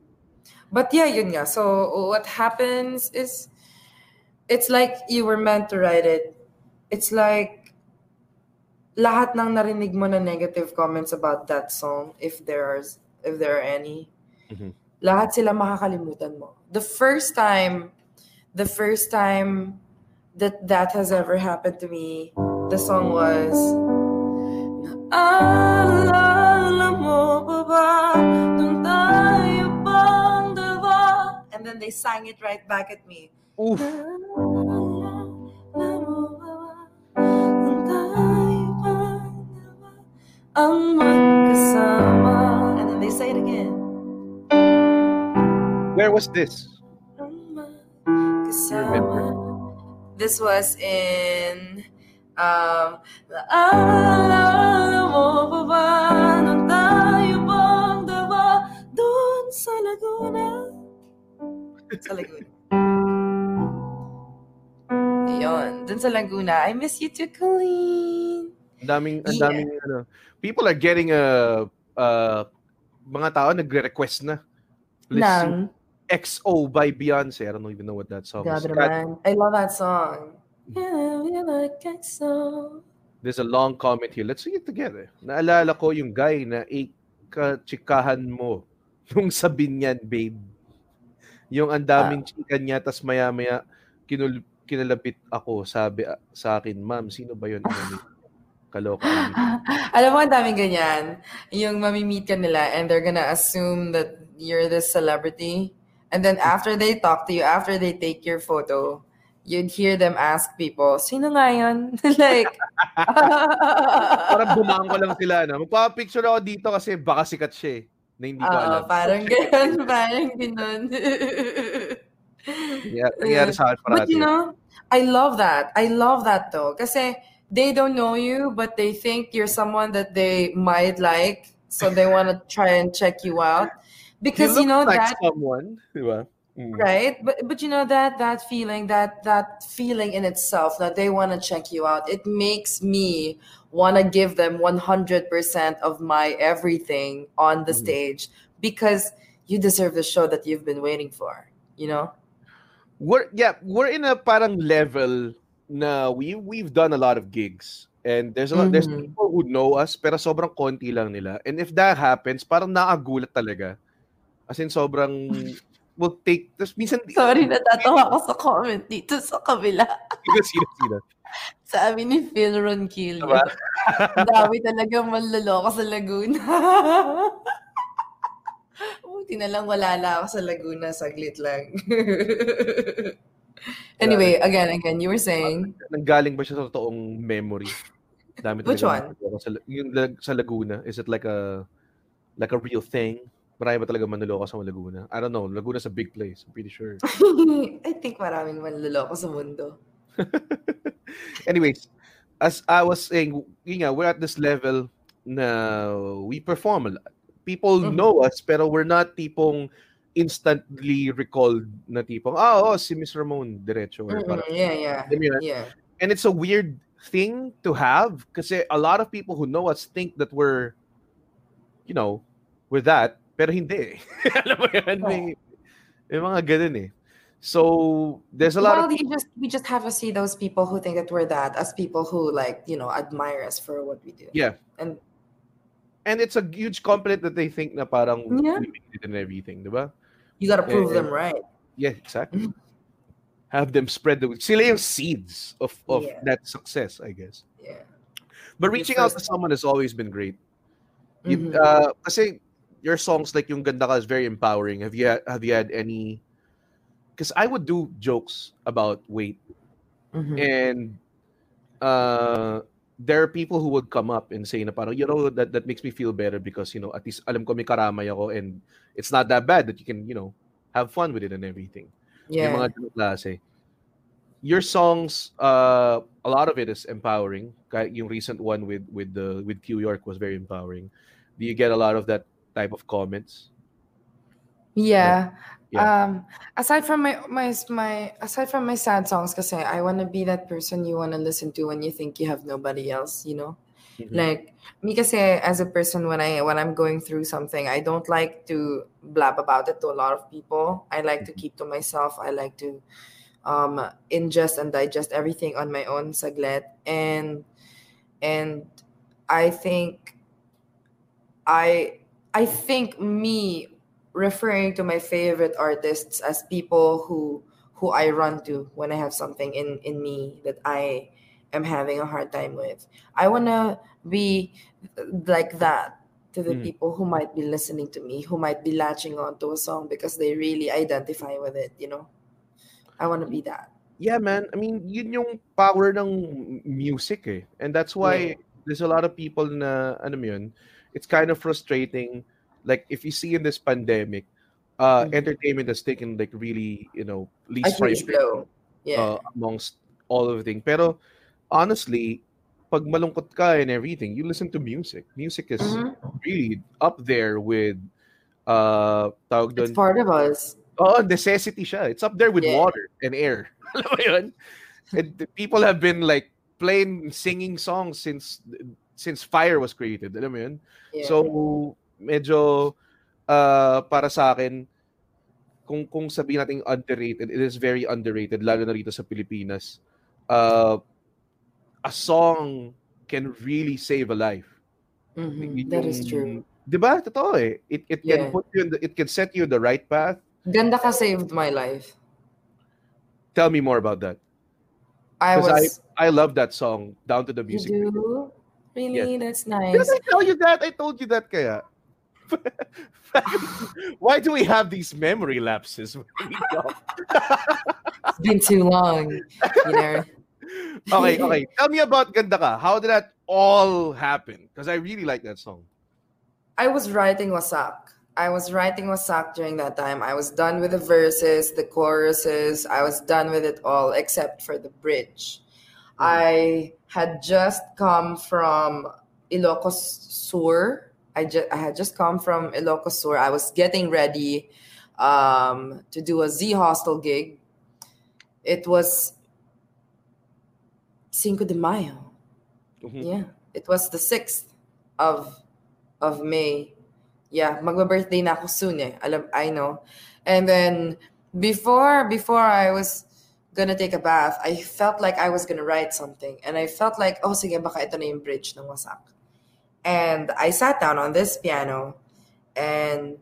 But yeah, yun nga. So what happens is, it's like you were meant to write it. It's like lahat ng narinig mo na negative comments about that song, if there are if there are any, Mhm. lahat sila makakalimutan mo. The first time, the first time that that has ever happened to me, the song was Naalala mo ba ba nung tayo bang dalawa? And then they sang it right back at me. Oof. Ang magkasama? And then they say it again. Where was this? This was in um Naalala mo ba ba nung tayo bang dalawa doon sa Laguna? Sa Laguna. Ayun, dun sa Laguna. I miss you too, Colleen. Ang daming Yeah. ano. People are getting a uh, mga tao nagre-request na. See. Nang, XO by Beyonce. I don't even know what that song is. God. I love that song. Yeah, we like song. There's a long comment here. Let's sing it together. Naalala ko yung guy na ikachikahan mo [LAUGHS] nung sa binyan, babe. Yung ang daming chika niya, tas maya-maya kinul kinalapit ako. Sabi ah, sa akin, ma'am, sino ba yun? [LAUGHS] Ano ni- Kaloka. yun." [LAUGHS] Alam mo, ang daming ganyan. Yung mamimit ka nila and they're gonna assume that you're this celebrity. And then after they talk to you, after they take your photo, you'd hear them ask people, sino nga yun? [LAUGHS] like, [LAUGHS] Parang bumangon ko lang sila. No? Magpapicture ako dito kasi baka sikat siya eh. Na hindi ko Oo, alam. parang ganun, parang ganun. Nangyari, nangyari sa akin But you know, I love that. I love that though. Kasi they don't know you, but they think you're someone that they might like. So they want to [LAUGHS] try and check you out. Because you, look know like that someone, di ba? Mm. right? But but you know that that feeling, that that feeling in itself that they want to check you out, it makes me want to give them 100% of my everything on the Mhm. stage because you deserve the show that you've been waiting for, you know? We're, yeah, we're in a parang level na we we've done a lot of gigs and there's a lot there's Mhm. people who know us pero sobrang konti lang nila. And if that happens, parang nakagulat talaga. As in sobrang [LAUGHS] will take tapos minsan Sorry, natatawa ako sa comment dito sa kabila. sino sino sino. Sabi ni Phil Ronquillo. Diba? Dami talagang manloloko sa Laguna. [LAUGHS] Buti na lang wala na ako sa Laguna, saglit lang. [LAUGHS] anyway, again, again, you were saying, Nanggaling ba siya sa totoong memory? Dami Which manloloko Sa, yung sa Laguna, is it like a like a real thing? Marami ba talaga manloloko sa Laguna? I don't know. Laguna's a big place. I'm pretty sure. [LAUGHS] I think maraming manloloko sa mundo. [LAUGHS] Anyways, as I was saying, yun nga, we're at this level na we perform a lot. People Mhm. know us, pero we're not tipong instantly recalled na tipong, ah, oh, si Miss Ramonne, diretso. Mm-mm, parang, yeah, yeah, yun? yeah. and it's a weird thing to have kasi a lot of people who know us think that we're, you know, we're that, pero hindi. [LAUGHS] Alam mo yun? May, may mga ganun eh. So, there's a lot well, of you just we just have to see those people who think that we're that as people who like you know admire us for what we do. Yeah. And And it's a huge compliment that they think na parang Yeah. we made it and everything, di ba? You gotta prove Eh, them right. Yeah, exactly. Have them spread the sila yung seeds of of Yeah. that success, I guess. Yeah. But reaching out to someone has always been great. You, Mhm. uh, kasi your songs like yung Ganda Ka is very empowering. Have you had, have you had any? Because I would do jokes about weight, Mhm. and uh, there are people who would come up and say na parang, you know, that, that makes me feel better because, you know, at least alam ko may karamay ako and it's not that bad that you can, you know, have fun with it and everything. Yung Yeah. mga klase. Your songs, uh, a lot of it is empowering. Yung recent one with with the with Q York was very empowering. Do you get a lot of that type of comments? Yeah. Yeah. Um aside from my my my aside from my sad songs kasi I want to be that person you want to listen to when you think you have nobody else, you know? Mhm. Like me kasi as a person when I when I'm going through something, I don't like to blab about it to a lot of people. I like to keep to myself. I like to um ingest and digest everything on my own saglit and and I think I I think me referring to my favorite artists as people who who I run to when I have something in in me that I am having a hard time with. I want to be like that to the Mm. people who might be listening to me, who might be latching on to a song because they really identify with it, you know. I want to be that. Yeah, man. I mean, yun yung power ng music eh. And that's why there's a lot of people na, ano yun, it's kind of frustrating. Like, if you see in this pandemic, uh, Mhm. entertainment has taken like really, you know, least priority blow. Yeah. uh, amongst all of the things. Pero, honestly, pag malungkot ka and everything, you listen to music. Music is Mhm. really up there with, uh, tawag It's part of us. Oh, necessity siya. It's up there with Yeah. water and air. [LAUGHS] Alam? And people have been like playing, singing songs since since fire was created. Alam mo yun? Yeah. So, medyo uh, para sa akin, kung kung sabihin natin underrated, it is very underrated, lalo na rito sa Pilipinas. Uh, a song can really save a life. Mhm. Yun That is yung- true. Di ba? Totoo eh. It, it can put you in the, it can set you in the right path. Ganda ka saved my life. Tell me more about that. I was I love that song, Down to the music. You do? Really? That's nice. Did. I tell you that? I told you that kaya. [LAUGHS] Why do we have these memory lapses? when we? [LAUGHS] It's been too long. You [LAUGHS] know. Okay, [LAUGHS] okay. Tell me about Ganda Ka. How did that all happen? Because I really like that song. I was writing Wasak. I was writing Wasak during that time. I was done with the verses, the choruses. I was done with it all except for the bridge. I had just come from Ilocos Sur. I, ju- I had just come from Ilocos Sur. I was getting ready um, to do a Z Hostel gig. It was Cinco de Mayo. Mhm. Yeah, it was the 6th of of May. Yeah, magba-birthday na ako soon eh. Alam, I know. And then before before I was gonna take a bath, I felt like I was gonna write something. And I felt like, oh, sige, baka ito na yung bridge ng wasak. And I sat down on this piano and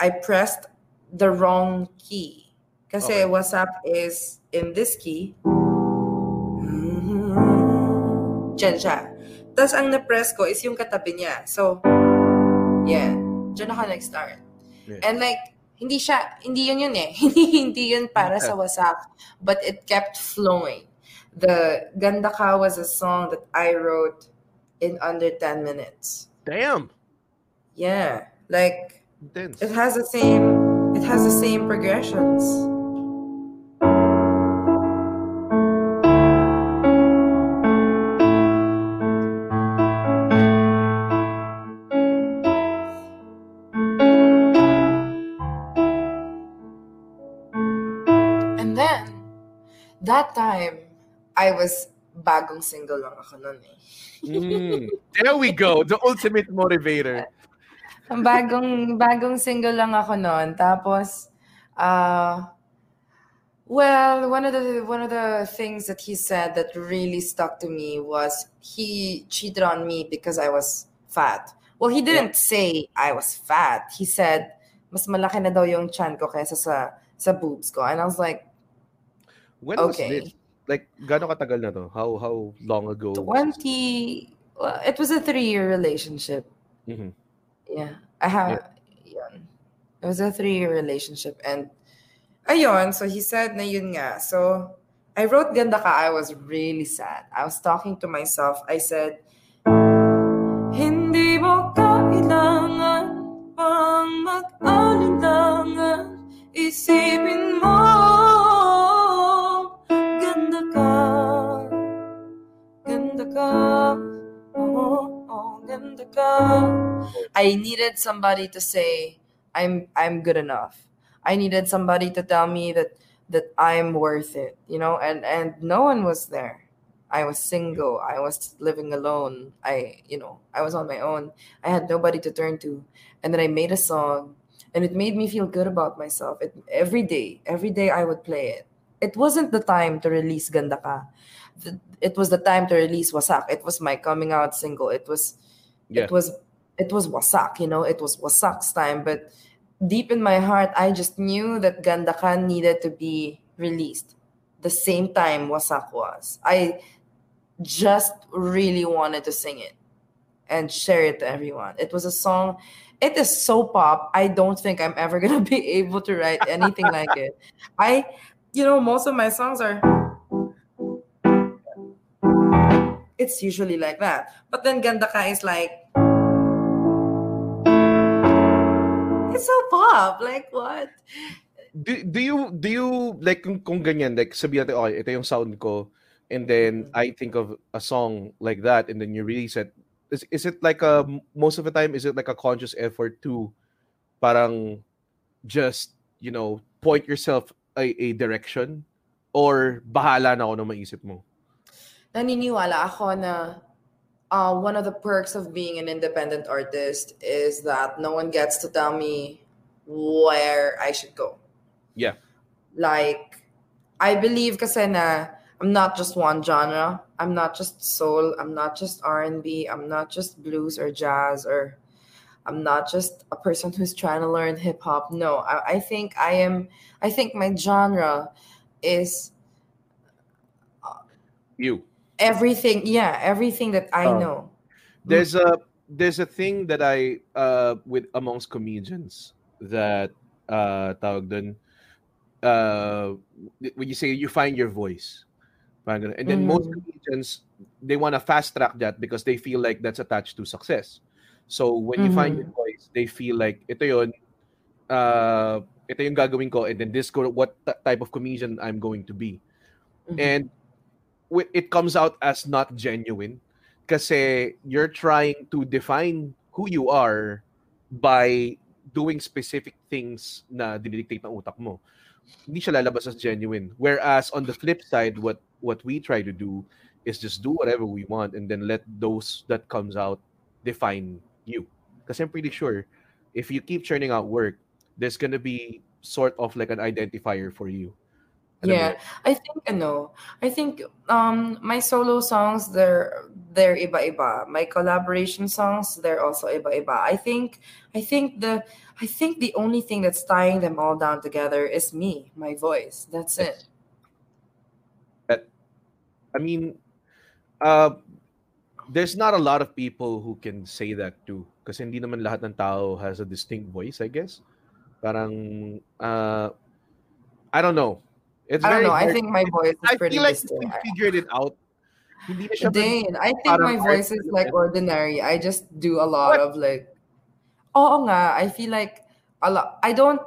I pressed the wrong key. Kasi Okay. wasak is in this key. Diyan siya. Tapos ang na-press ko is yung katabi niya. So, yeah. Diyan ako nag-start. Yeah. And like, hindi siya, hindi yun yun eh. [LAUGHS] hindi, hindi yun para sa wasak. But it kept flowing. The Ganda Ka was a song that I wrote in under 10 minutes. Damn. Yeah. Like, Intense. it has the same, it has the same progressions. That time, I was bagong single lang ako nun eh. Mm. There we go. The ultimate motivator. [LAUGHS] Ang bagong bagong single lang ako noon. Tapos uh well, one of the one of the things that he said that really stuck to me was he cheated on me because I was fat. Well, he didn't say I was fat. He said mas malaki na daw yung chan ko kaysa sa sa boobs ko. And I was like, When was okay. this? Like, gano'ng katagal na to? How how long ago? 20 well, it was a 3-year relationship. Mhm. Yeah. I have yun. It was a three-year relationship and ayun, so he said na yun nga. So I wrote Ganda Ka, I was really sad. I was talking to myself. I said, Hindi mo kailangan pang mag-alinlangan Isipin mo I needed somebody to say I'm I'm good enough. I needed somebody to tell me that that I'm worth it, you know, and and no one was there. I was single. I was living alone. I, you know, I was on my own. I had nobody to turn to. And then I made a song and it made me feel good about myself. It, every day, every day I would play it. It wasn't the time to release Ganda Ka. It was the time to release Wasak. It was my coming out single. It was Yeah. it was it was wasak you know it was wasak's time but deep in my heart i just knew that gandakan needed to be released the same time wasak was. I just really wanted to sing it and share it to everyone. It was a song it is so pop i don't think i'm ever gonna [LAUGHS] be able to write anything like it. I you know most of my songs are it's usually like that. But then Ganda Ka is like it's so pop like what? Do, do you do you like kung, kung ganyan like sabi natin okay ito yung sound ko and then mm-hmm. I think of a song like that and then you release it. Is, is it like a most of the time is it like a conscious effort to parang just you know point yourself a, a direction? Or bahala na ako na maisip mo naniniwala ako na uh, one of the perks of being an independent artist is that no one gets to tell me where I should go. Yeah. Like, I believe kasi na I'm not just one genre. I'm not just soul. I'm not just R&B. I'm not just blues or jazz or I'm not just a person who's trying to learn hip hop. No, I, I think I am. I think my genre is you everything yeah everything that i Oh. know there's a there's a thing that I uh with amongst comedians that uh tawag dun, uh when you say you find your voice and then most Mm. comedians they want to fast track that because they feel like that's attached to success so when you find your voice they feel like ito yon uh ito yung gagawin ko and then this go what t- type of comedian I'm going to be Mhm. and it comes out as not genuine kasi you're trying to define who you are by doing specific things na dinidictate ng utak mo. Hindi siya lalabas as genuine. Whereas on the flip side, what what we try to do is just do whatever we want and then let those that comes out define you. Kasi I'm pretty sure if you keep churning out work, there's gonna be sort of like an identifier for you. Mo Yeah, yun? I think ano, I think um my solo songs they're they're iba-iba. My collaboration songs they're also iba-iba. I think I think the I think the only thing that's tying them all down together is me, my voice. That's it. I mean, uh, there's not a lot of people who can say that too. Kasi hindi naman lahat ng tao has a distinct voice, I guess. Parang, uh, I don't know. It's I don't know. I think my voice is I pretty feel like distinct. you figured it out. Hindi siya Dane, I think my voice is like ordinary. I just do a lot of like Oo nga, I feel like a lot I don't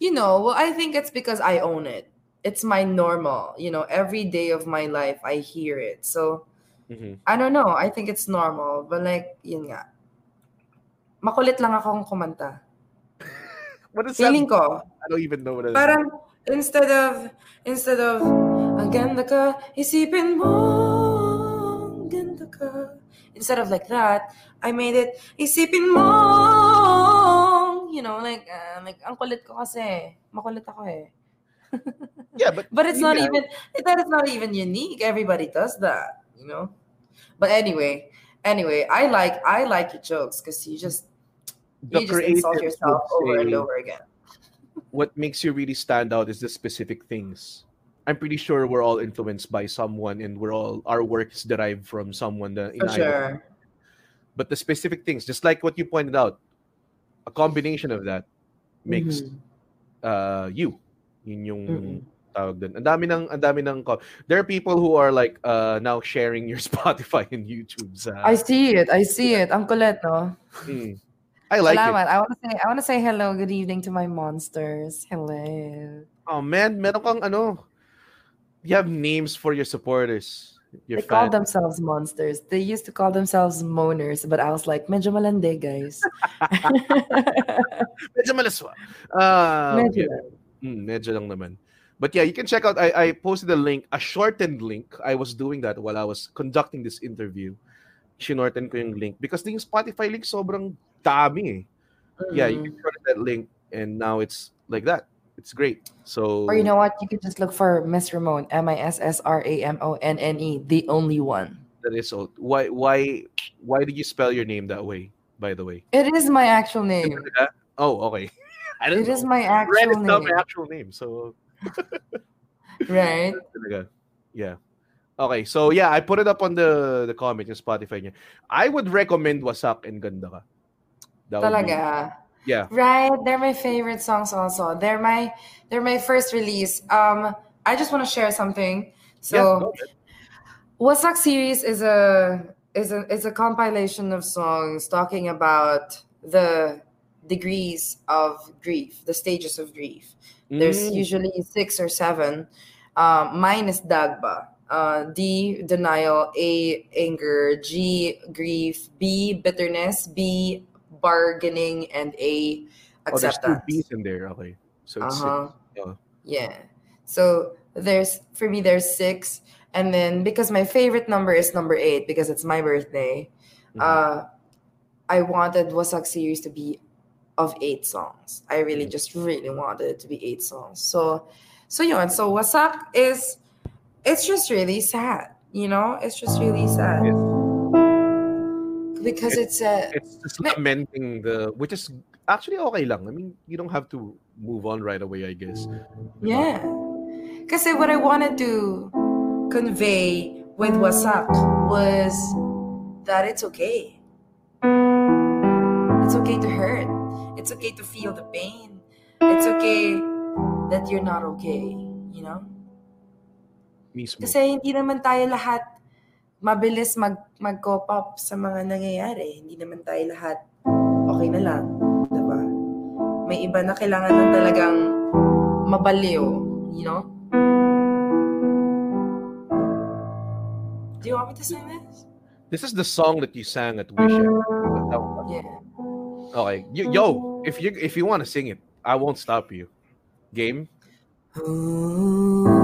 you know, well I think it's because I own it. It's my normal, you know, every day of my life I hear it. So Mhm. I don't know, I think it's normal, but like yun nga. Makulit lang akong kumanta. [LAUGHS] What does that ko, I don't even know what it is. Parang instead of instead of ang ganda ka, isipin mo ang ganda ka. Instead of like that, I made it isipin mo. You know, like uh, like ang kulit ko kasi. Makulit ako eh. [LAUGHS] yeah, but But it's not yeah, even that is not even unique. Everybody does that, you know. But anyway, anyway, I like I like your jokes because you just the you just insult yourself over and over again. What makes you really stand out is the specific things. I'm pretty sure we're all influenced by someone, and we're all our work is derived from someone. That For sure. But the specific things, just like what you pointed out, a combination of that makes Mhm. uh, you. Yun yung Mm-mm. tawag dun. Ang dami ng, ang dami ng, there are people who are like uh, now sharing your [LAUGHS] Spotify and YouTube. Sa, I see it. I see it. Ang kulit, no? Mm. I like Salamat. it. I want to say I want to say hello, good evening to my monsters. Hello. Oh man, meron kang ano, you have names for your supporters. Your They call fans. themselves monsters. They used to call themselves moaners, but I was like, medyo malande, guys. [LAUGHS] Medyo malaswa. Uh, medyo. yeah. Mm, medyo lang naman. But yeah, you can check out. I, I posted a link, a shortened link. I was doing that while I was conducting this interview. Shinorten ko yung link because the Spotify link sobrang dami eh. Yeah, you Mm. can shorten that link and now it's like that. It's great. So Or you know what? You could just look for Miss Ramonne, M I S S R A M O N N E, the only one. that is so. Why why why did you spell your name that way? By the way. It is my actual name. Oh, okay. [LAUGHS] I It didn't is know. my Red actual is not name. my actual name. So [LAUGHS] Right? [LAUGHS] Yeah. Okay, so yeah, I put it up on the the comment yung Spotify niya. I would recommend Wasak and Ganda Ka. That would be- Talaga. yeah. Right, they're my favorite songs also. They're my they're my first release. Um I just want to share something. So yeah. Wasak series is a is a is a compilation of songs talking about the degrees of grief, the stages of grief. There's Mm, usually six or seven. Um, mine is Dagba. Uh, D denial, A anger, G grief, B bitterness, B bargaining, and A oh, there's two acceptance. B's in there. Okay. So it's Uh-huh. Yeah. Yeah. So there's for me there's six, and then because my favorite number is number eight because it's my birthday, Mhm. uh, I wanted Wasak series to be of eight songs. I really Mhm. just really wanted it to be eight songs. So, so yun. So Wasak is it's just really sad. You know, it's just really sad Yes. Because it's a it's just Me- lamenting the which is actually okay lang. I mean, you don't have to move on right away, I guess. Yeah. Because what I wanted to convey with Wasak was that it's okay. It's okay to hurt. It's okay to feel the pain. It's okay that you're not okay, you know? Mismo. Kasi hindi naman tayo lahat mabilis mag mag-cope up sa mga nangyayari. Hindi naman tayo lahat okay na lang, 'di ba? May iba na kailangan ng talagang mabaliw, you know? Do you want me to sing this? This is the song that you sang at Wish. Yeah. Okay. You, yo, if you if you want to sing it, I won't stop you. Game? sa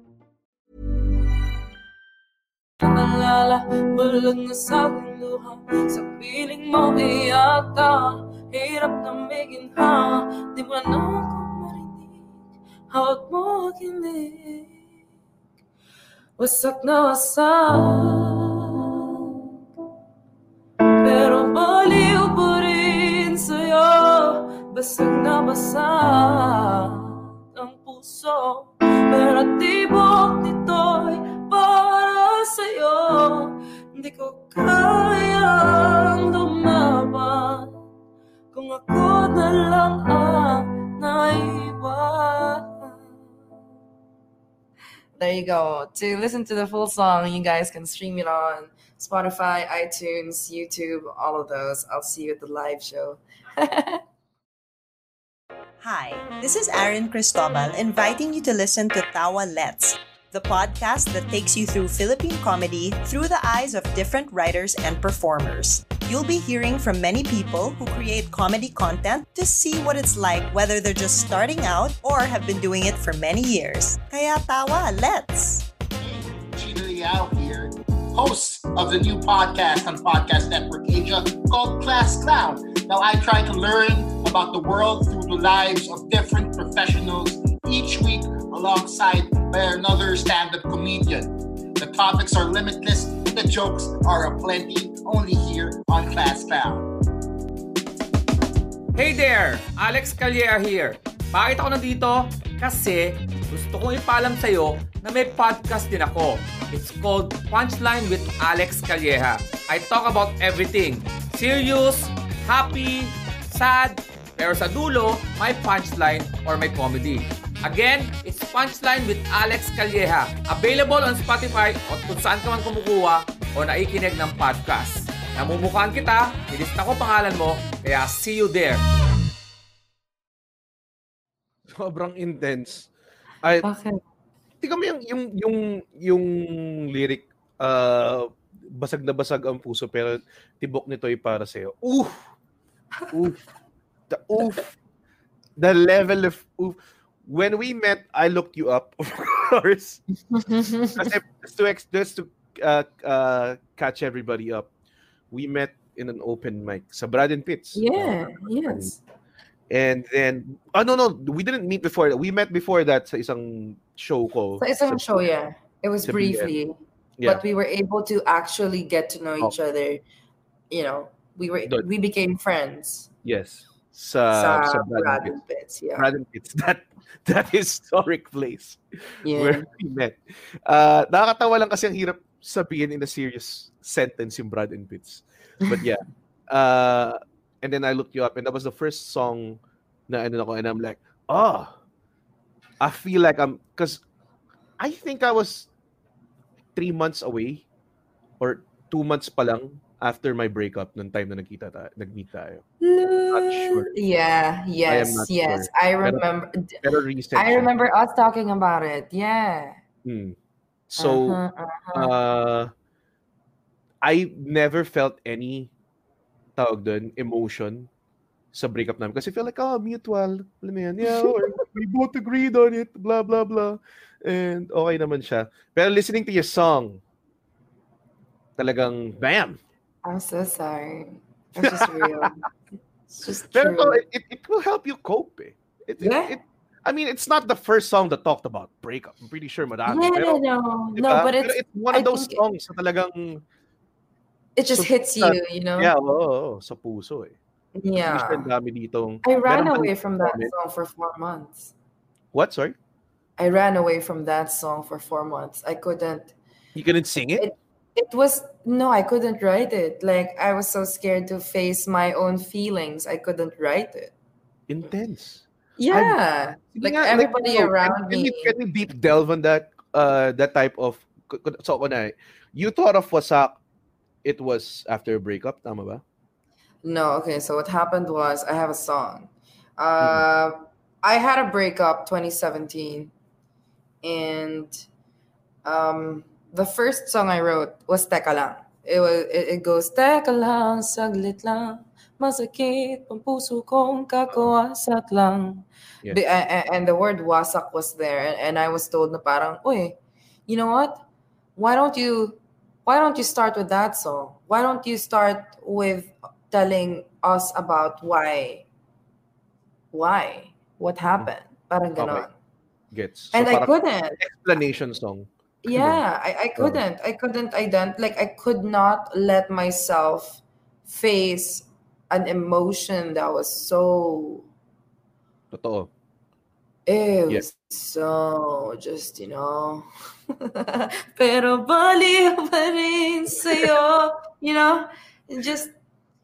Naalala, bulag na sa luha Sa piling mo iyak ka Hirap na may ginha Di ba na ako marinig Hawak mo kilig Wasak na wasak Pero baliw pa rin sa'yo. Basag na basag Ang puso Pero tibok para sa'yo Hindi ko lumaban Kung ako na lang ang naiwan There you go. To listen to the full song, you guys can stream it on Spotify, iTunes, YouTube, all of those. I'll see you at the live show. [LAUGHS] Hi, this is Aaron Cristobal inviting you to listen to Tawa Let's, the podcast that takes you through Philippine comedy through the eyes of different writers and performers. You'll be hearing from many people who create comedy content to see what it's like whether they're just starting out or have been doing it for many years. Kaya tawa, let's! Gina Liao here, host of the new podcast on Podcast Network Asia called Class Clown. Now, I try to learn about the world through the lives of different professionals each week alongside by another stand-up comedian. The topics are limitless, the jokes are aplenty, only here on Class Clown. Hey there! Alex Calleja here. Bakit ako nandito? Kasi gusto kong ipaalam sa'yo na may podcast din ako. It's called Punchline with Alex Calleja. I talk about everything. Serious, happy, sad, pero sa dulo, may punchline or may comedy. Again, it's Punchline with Alex Calleja. Available on Spotify o kung saan ka man kumukuha o naikinig ng podcast. Namumukhaan kita, nilista ko pangalan mo, kaya see you there. Sobrang intense. Ay, Okay. Tingnan mo yung, yung, yung, yung lyric, uh, basag na basag ang puso, pero tibok nito ay para sa'yo. Oof! Oof! The oof! The level of oof. When we met, I looked you up, of course. Kasi just to, just to uh, uh, catch everybody up, we met in an open mic sa Brad and Pitts. yeah, Uh, yes. And then, oh no, no, we didn't meet before that. We met before that sa isang show ko. So isang show, yeah. It was briefly, Yeah. but we were able to actually get to know each other. You know, we were Doon. we became friends. Yes. Sa, sa sa Brad, Brad and Pitts, yeah. Brad and Pitts. [LAUGHS] That, that historic place yeah. where we met. Uh, nakakatawa lang kasi ang hirap sabihin in a serious sentence yung Brad and Pitts. But yeah. Uh, [LAUGHS] and then I looked you up and that was the first song na ano ako and I'm like, oh, I feel like I'm, because I think I was three months away or two months pa lang after my breakup nung time na nagkita tayo, nag-meet tayo. Not sure. Yeah, yes, not yes. sure. I remember Pero recent I remember us talking about it. Yeah. Hmm. So, Uh-huh, uh-huh. uh, I never felt any tawag doon, emotion sa breakup namin. Kasi feel like, oh, mutual. Alam mo yan, yeah, or [LAUGHS] we both agreed on it, blah, blah, blah. And okay naman siya. Pero listening to your song, talagang, bam! I'm so sorry. It's just real. it's just Pero true. it, it, it will help you cope eh. It, Yeah. it, I mean, it's not the first song that talked about breakup. I'm pretty sure madami. Yeah, pero, no, di no, but Pero it's one I of those think songs na talagang, it just so- hits you, you know. yeah, oo, oo, sa puso eh. Yeah. dami ditong, I ran away from that comment? song for four months. What, sorry? I ran away from that song for four months. I couldn't. You couldn't sing it? It was no, I couldn't write it. Like I was so scared to face my own feelings. I couldn't write it. Intense. Yeah, Sige like nga, everybody no, around can, me. Can we, deep delve on that uh that type of so na, you thought of Wasak it was after a breakup, tama ba? No, okay. So what happened was I have a song. Mm-hmm. Uh, I had a breakup 2017, and um, the first song I wrote was Teka Lang. It was it, it goes Teka lang, saglit lang, masakit ang puso kong kakawasak lang. Yeah. The- a- a- and the word wasak was there, and, and I was told na parang, Uy, you know what? Why don't you why don't you start with that song? Why don't you start with telling us about why why what happened? Parang Okay. ganon. Gets. So And I couldn't. explanation song. Yeah, I, I couldn't. I couldn't ident like I could not let myself face an emotion that was so Totoo. It Yeah. was so just you know [LAUGHS] pero rin sa'yo you know just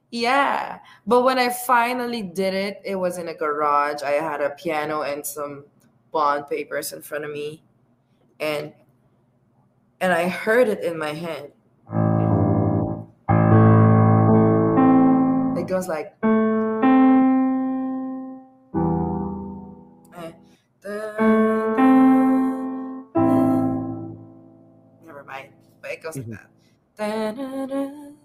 yeah. But when I finally did it it was in a garage. I had a piano and some bond papers in front of me and and I heard it in my head. It goes like Goes like mm-hmm. that.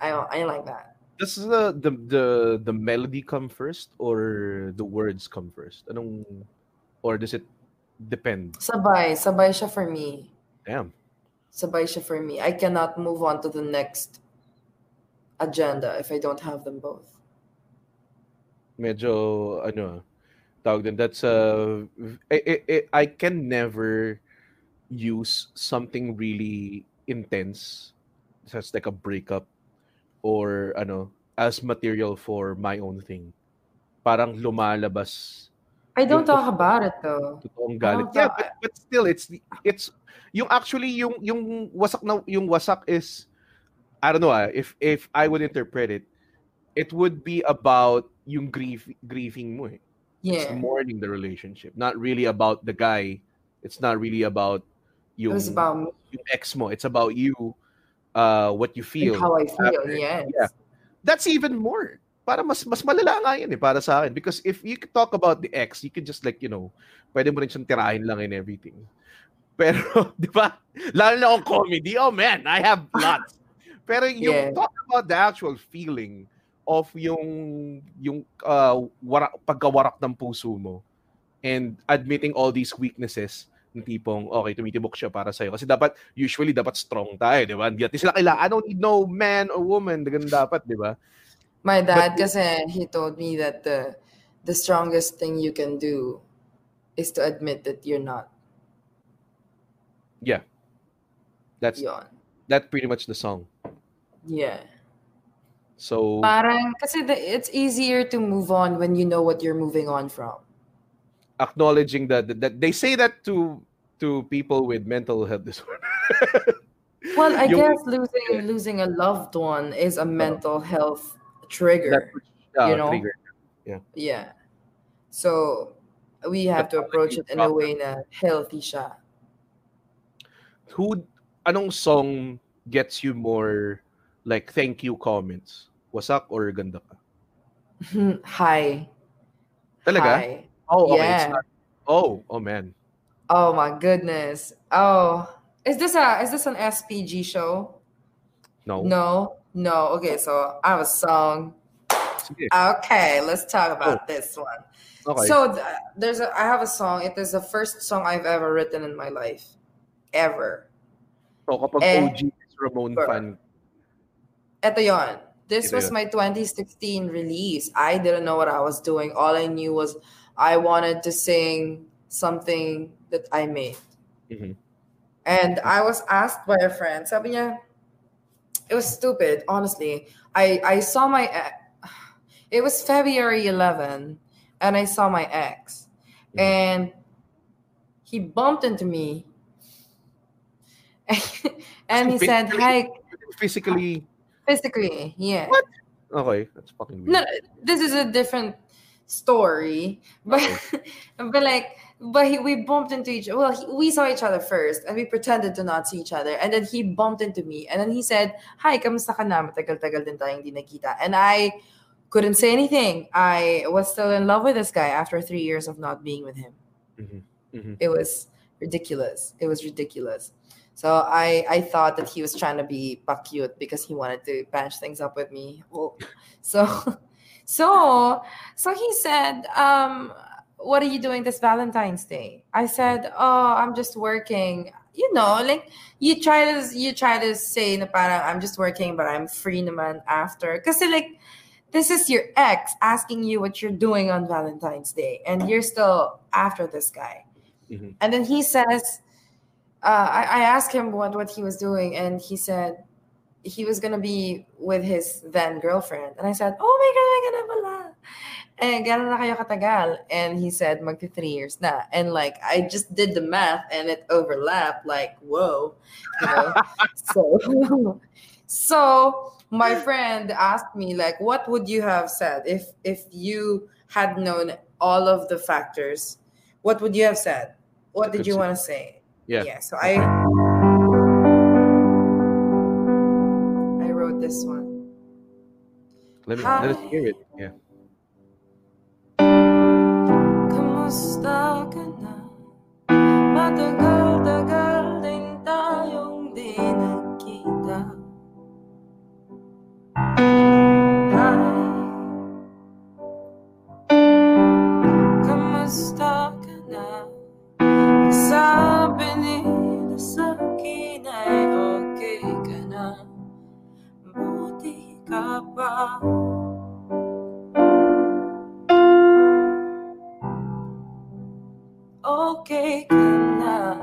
I I like that. Does the, the the the melody come first or the words come first? Anong or does it depend? Sabay, sabay siya for me. Damn. Sabay siya for me. I cannot move on to the next agenda if I don't have them both. Medyo ano tawag din that's uh I, I, I- I can never use something really intense such as like a breakup or ano as material for my own thing. Parang lumalabas I don't Yung talk about it though. totoong I galit. Yeah, but, but still it's it's yung actually yung yung wasak na yung wasak is I don't know ah, if if I would interpret it it would be about yung grief grieving mo eh. It's Yeah. mourning the relationship, not really about the guy. It's not really about It yung was about me yung ex mo. It's about you uh what you feel. and how I feel. after. Yes. Yeah. That's even more. Para mas mas malala nga yan eh para sa akin because if you talk about the ex, you can just like, you know, pwede mo rin siyang tirahin lang and everything. [LAUGHS] Pero, [LAUGHS] di ba? Lalo na kung comedy, oh man, I have lots. [LAUGHS] Pero yung Yeah. talk about the actual feeling of yung yung uh, wara, pagkawarak ng puso mo and admitting all these weaknesses ng tipong, okay, tumitibok siya para sa'yo. Kasi dapat, usually, dapat strong tayo, di ba? Hindi natin sila kailangan, I don't need no man or woman. Ganun dapat, di ba? My dad But- kasi he told me that the the strongest thing you can do is to admit that you're not. Yeah. That's Yon. that's pretty much the song. Yeah. So, Parang kasi the, it's easier to move on when you know what you're moving on from. Acknowledging that, that they say that to to people with mental health disorder. [LAUGHS] Well, I Yung- guess losing losing a loved one is a mental health trigger. uh, you know? trigger. Yeah. So we have to approach it in a way na healthy siya. Who anong song gets you more like thank you comments? Wasak or ganda ka? [LAUGHS] Hi. Talaga? Hi. Oh, Yeah. not, oh, oh man. Oh my goodness. Oh, Is this a is this an SPG show? No. No, no. Okay, so I have a song. Okay, let's talk about this one. Okay. So th- there's a I have a song. It is the first song I've ever written in my life, ever. So kapag Eh, OG is Ramonne sure. fan, Ito yon. This Ito was my 2016 release. I didn't know what I was doing. All I knew was I wanted to sing something that I made. Mhm. And I was asked by a friend, sabi niya, it was stupid, honestly. I, I saw my, it was February 11, and I saw my ex. Mhm. And he bumped into me. [LAUGHS] and he said, hi, physically, physically, yeah. What? okay, that's fucking weird. No, this is a different story, but [LAUGHS] but like, but he, we bumped into each. Well, he, we saw each other first, and we pretended to not see each other, and then he bumped into me, and then he said, "Hi, kamusta ka na? Matagal-tagal din tayong hindi nakita." And I couldn't say anything. I was still in love with this guy after three years of not being with him. Mhm. Mhm. It was ridiculous. It was ridiculous. So I I thought that he was trying to be cute because he wanted to patch things up with me. Well, [LAUGHS] so so so he said, um, what are you doing this Valentine's Day? I said, Oh, I'm just working. You know, like you try to you try to say na parang I'm just working, but I'm free naman after. Because like this is your ex asking you what you're doing on Valentine's Day, and you're still after this guy. Mhm. And then he says, uh, I, I asked him what, what he was doing, and he said he was gonna be with his then girlfriend. And I said, Oh my god, my god, pala. And gano'n na kayo katagal? And he said, magti three years na. And like, I just did the math and it overlapped, like, whoa, you know? [LAUGHS] so, [LAUGHS] so my friend asked me, like, what would you have said if if you had known all of the factors? What would you have said? What did you want to say? Yeah. Yeah. So I this one. Let me let us hear it. Yeah. Kamusta ka na? Pa okay ka.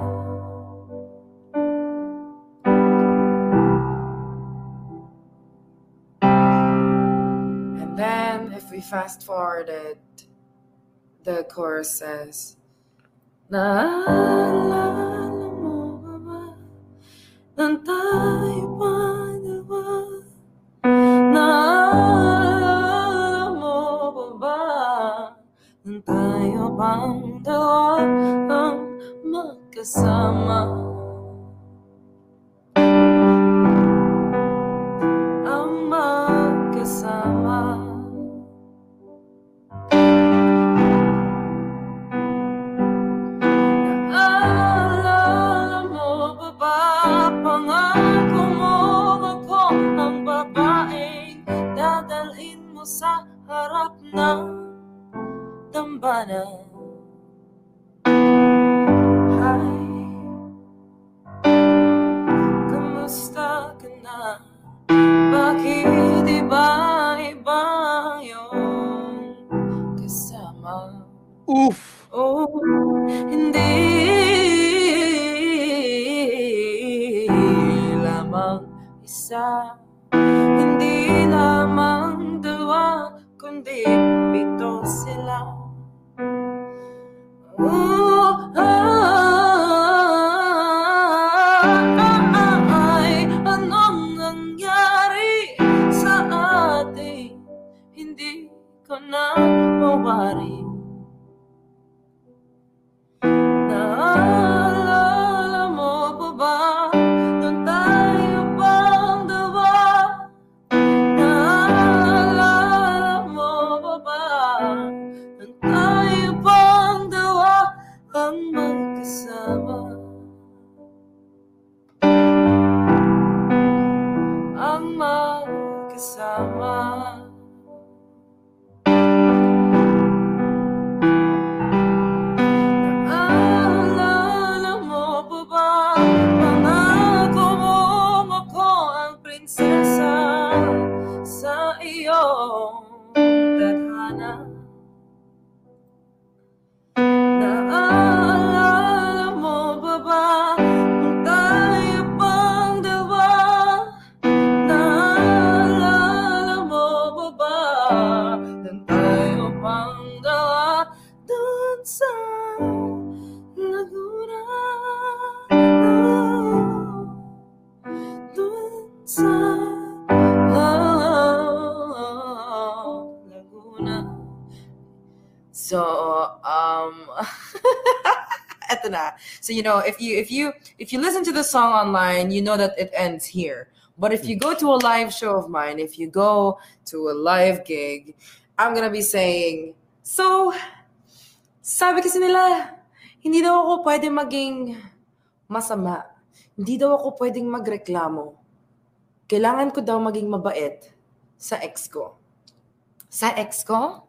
And then, if we fast forwarded, the chorus says, Naalala mo ba ba magkasama? So you know, if you if you if you listen to the song online, you know that it ends here. But if you go to a live show of mine, if you go to a live gig, I'm gonna be saying, so, sabi kasi nila, hindi daw ako pwede maging masama. Hindi daw ako pwedeng magreklamo. Kailangan ko daw maging mabait sa ex ko. Sa ex ko?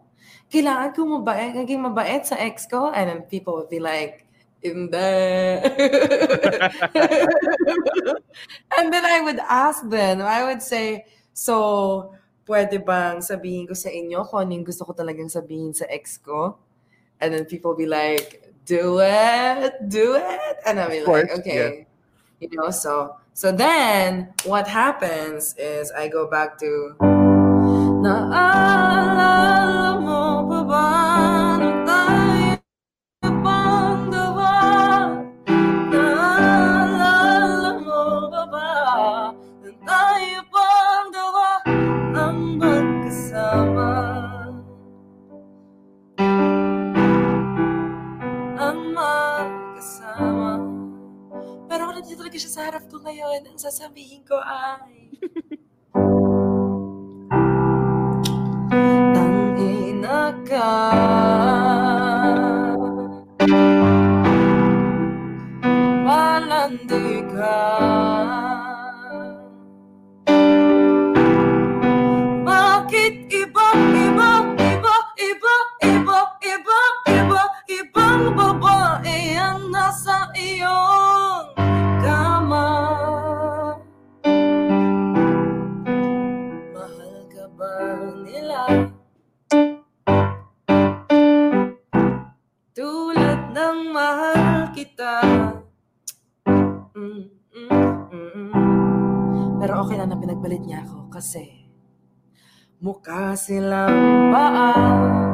Kailangan ko mabait, maging mabait sa ex ko? And then people would be like, hindi. [LAUGHS] and then I would ask them, I would say, so, pwede bang sabihin ko sa inyo kung ano yung gusto ko talagang sabihin sa ex ko? And then people be like, do it, do it. And I'll be course, like, okay. You know, so so then what happens is I go back to Naalala sa harap ko ngayon, ang sasabihin ko ay... [LAUGHS] Tangina ka. Malandi ka Bakit iba, iba, iba, iba, iba, iba, iba, ibang babae ang nasa iyong Pero okay lang na pinagbalit niya ako kasi mukha silang paa.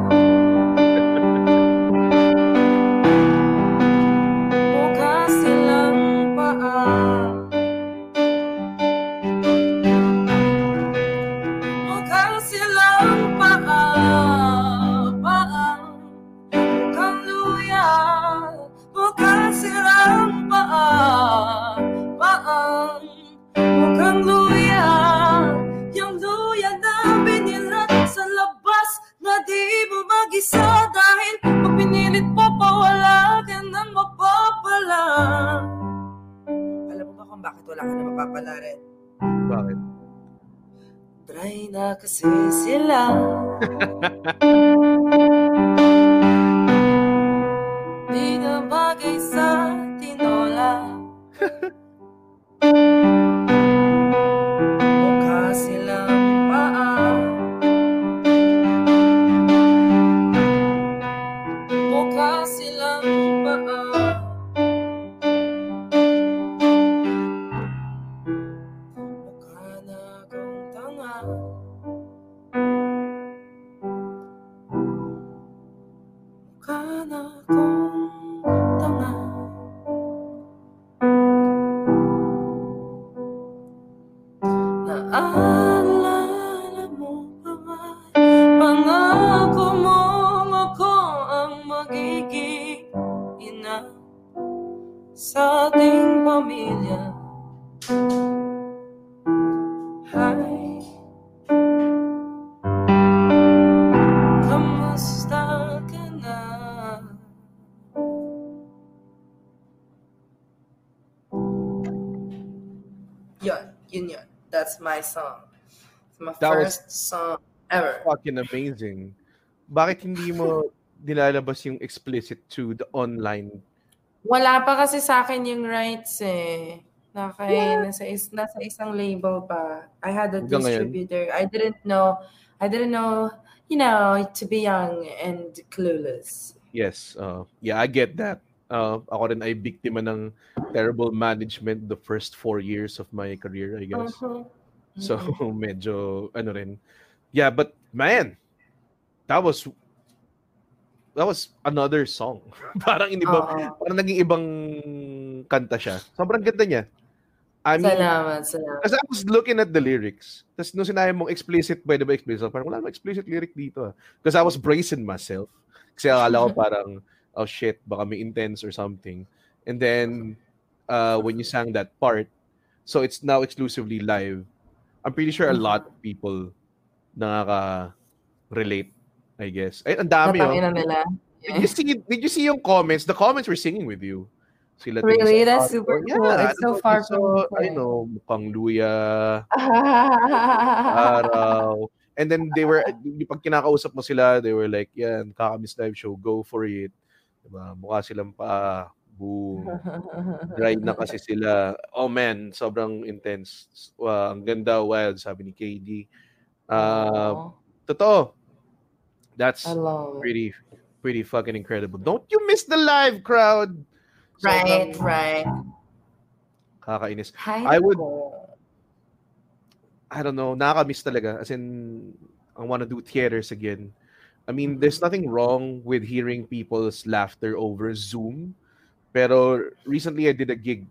Mag-isa dahil pag pinilit mo pawala ka ng mapapala. Alam mo ba kung bakit wala ka na mapapala rin? Bakit? Try na kasi sila. [LAUGHS] Di na bagay sa tinola. [LAUGHS] my song. It's my That was- first song ever. Fucking amazing. Bakit hindi mo [LAUGHS] nilalabas yung explicit to the online? Wala pa kasi sa akin yung rights eh. Naka, nasa, is, nasa isang label pa. I had a Hanggang ngayon? distributor. I didn't know, I didn't know, you know, to be young and clueless. Yes. Uh, yeah, I get that. Uh, ako rin ay biktima ng terrible management the first four years of my career, I guess. Mhm. So, [LAUGHS] medyo, ano rin. Yeah, but man, that was that was another song. [LAUGHS] parang iniba, Oo. parang naging ibang kanta siya. Sobrang ganda niya. I mean, Salamat, salamat. Kasi I was looking at the lyrics. Tapos nung sinabi mong explicit, pwede ba explicit? Parang wala namang explicit lyric dito. ah. Because I was bracing myself. Kasi akala ko parang, [LAUGHS] oh shit, baka may intense or something. And then uh, when you sang that part, so it's now exclusively live. I'm pretty sure a Mm-hmm. lot of people nakaka-relate, I guess. Ay, ang dami oh. nila. Did you see did you see yung comments? The comments were singing with you. Sila Really? That's super cool. Yeah, It's so far so, from I know, mukhang luya, [LAUGHS] araw. And then they were, [LAUGHS] pag kinakausap mo sila, they were like, yan, kakamiss live show, go for it. Diba? Mukha silang pa, boom. [LAUGHS] Dry na kasi sila. Oh man, sobrang intense. Wow, ang ganda, wild, sabi ni KD. Uh, totoo. That's I love it. pretty, pretty fucking incredible. Don't you miss the live crowd? Right, right. Kakainis. Hi, I would, I don't know, nakakamiss talaga. As in, I want to do theaters again. I mean, there's nothing wrong with hearing people's laughter over Zoom. Pero recently I did a gig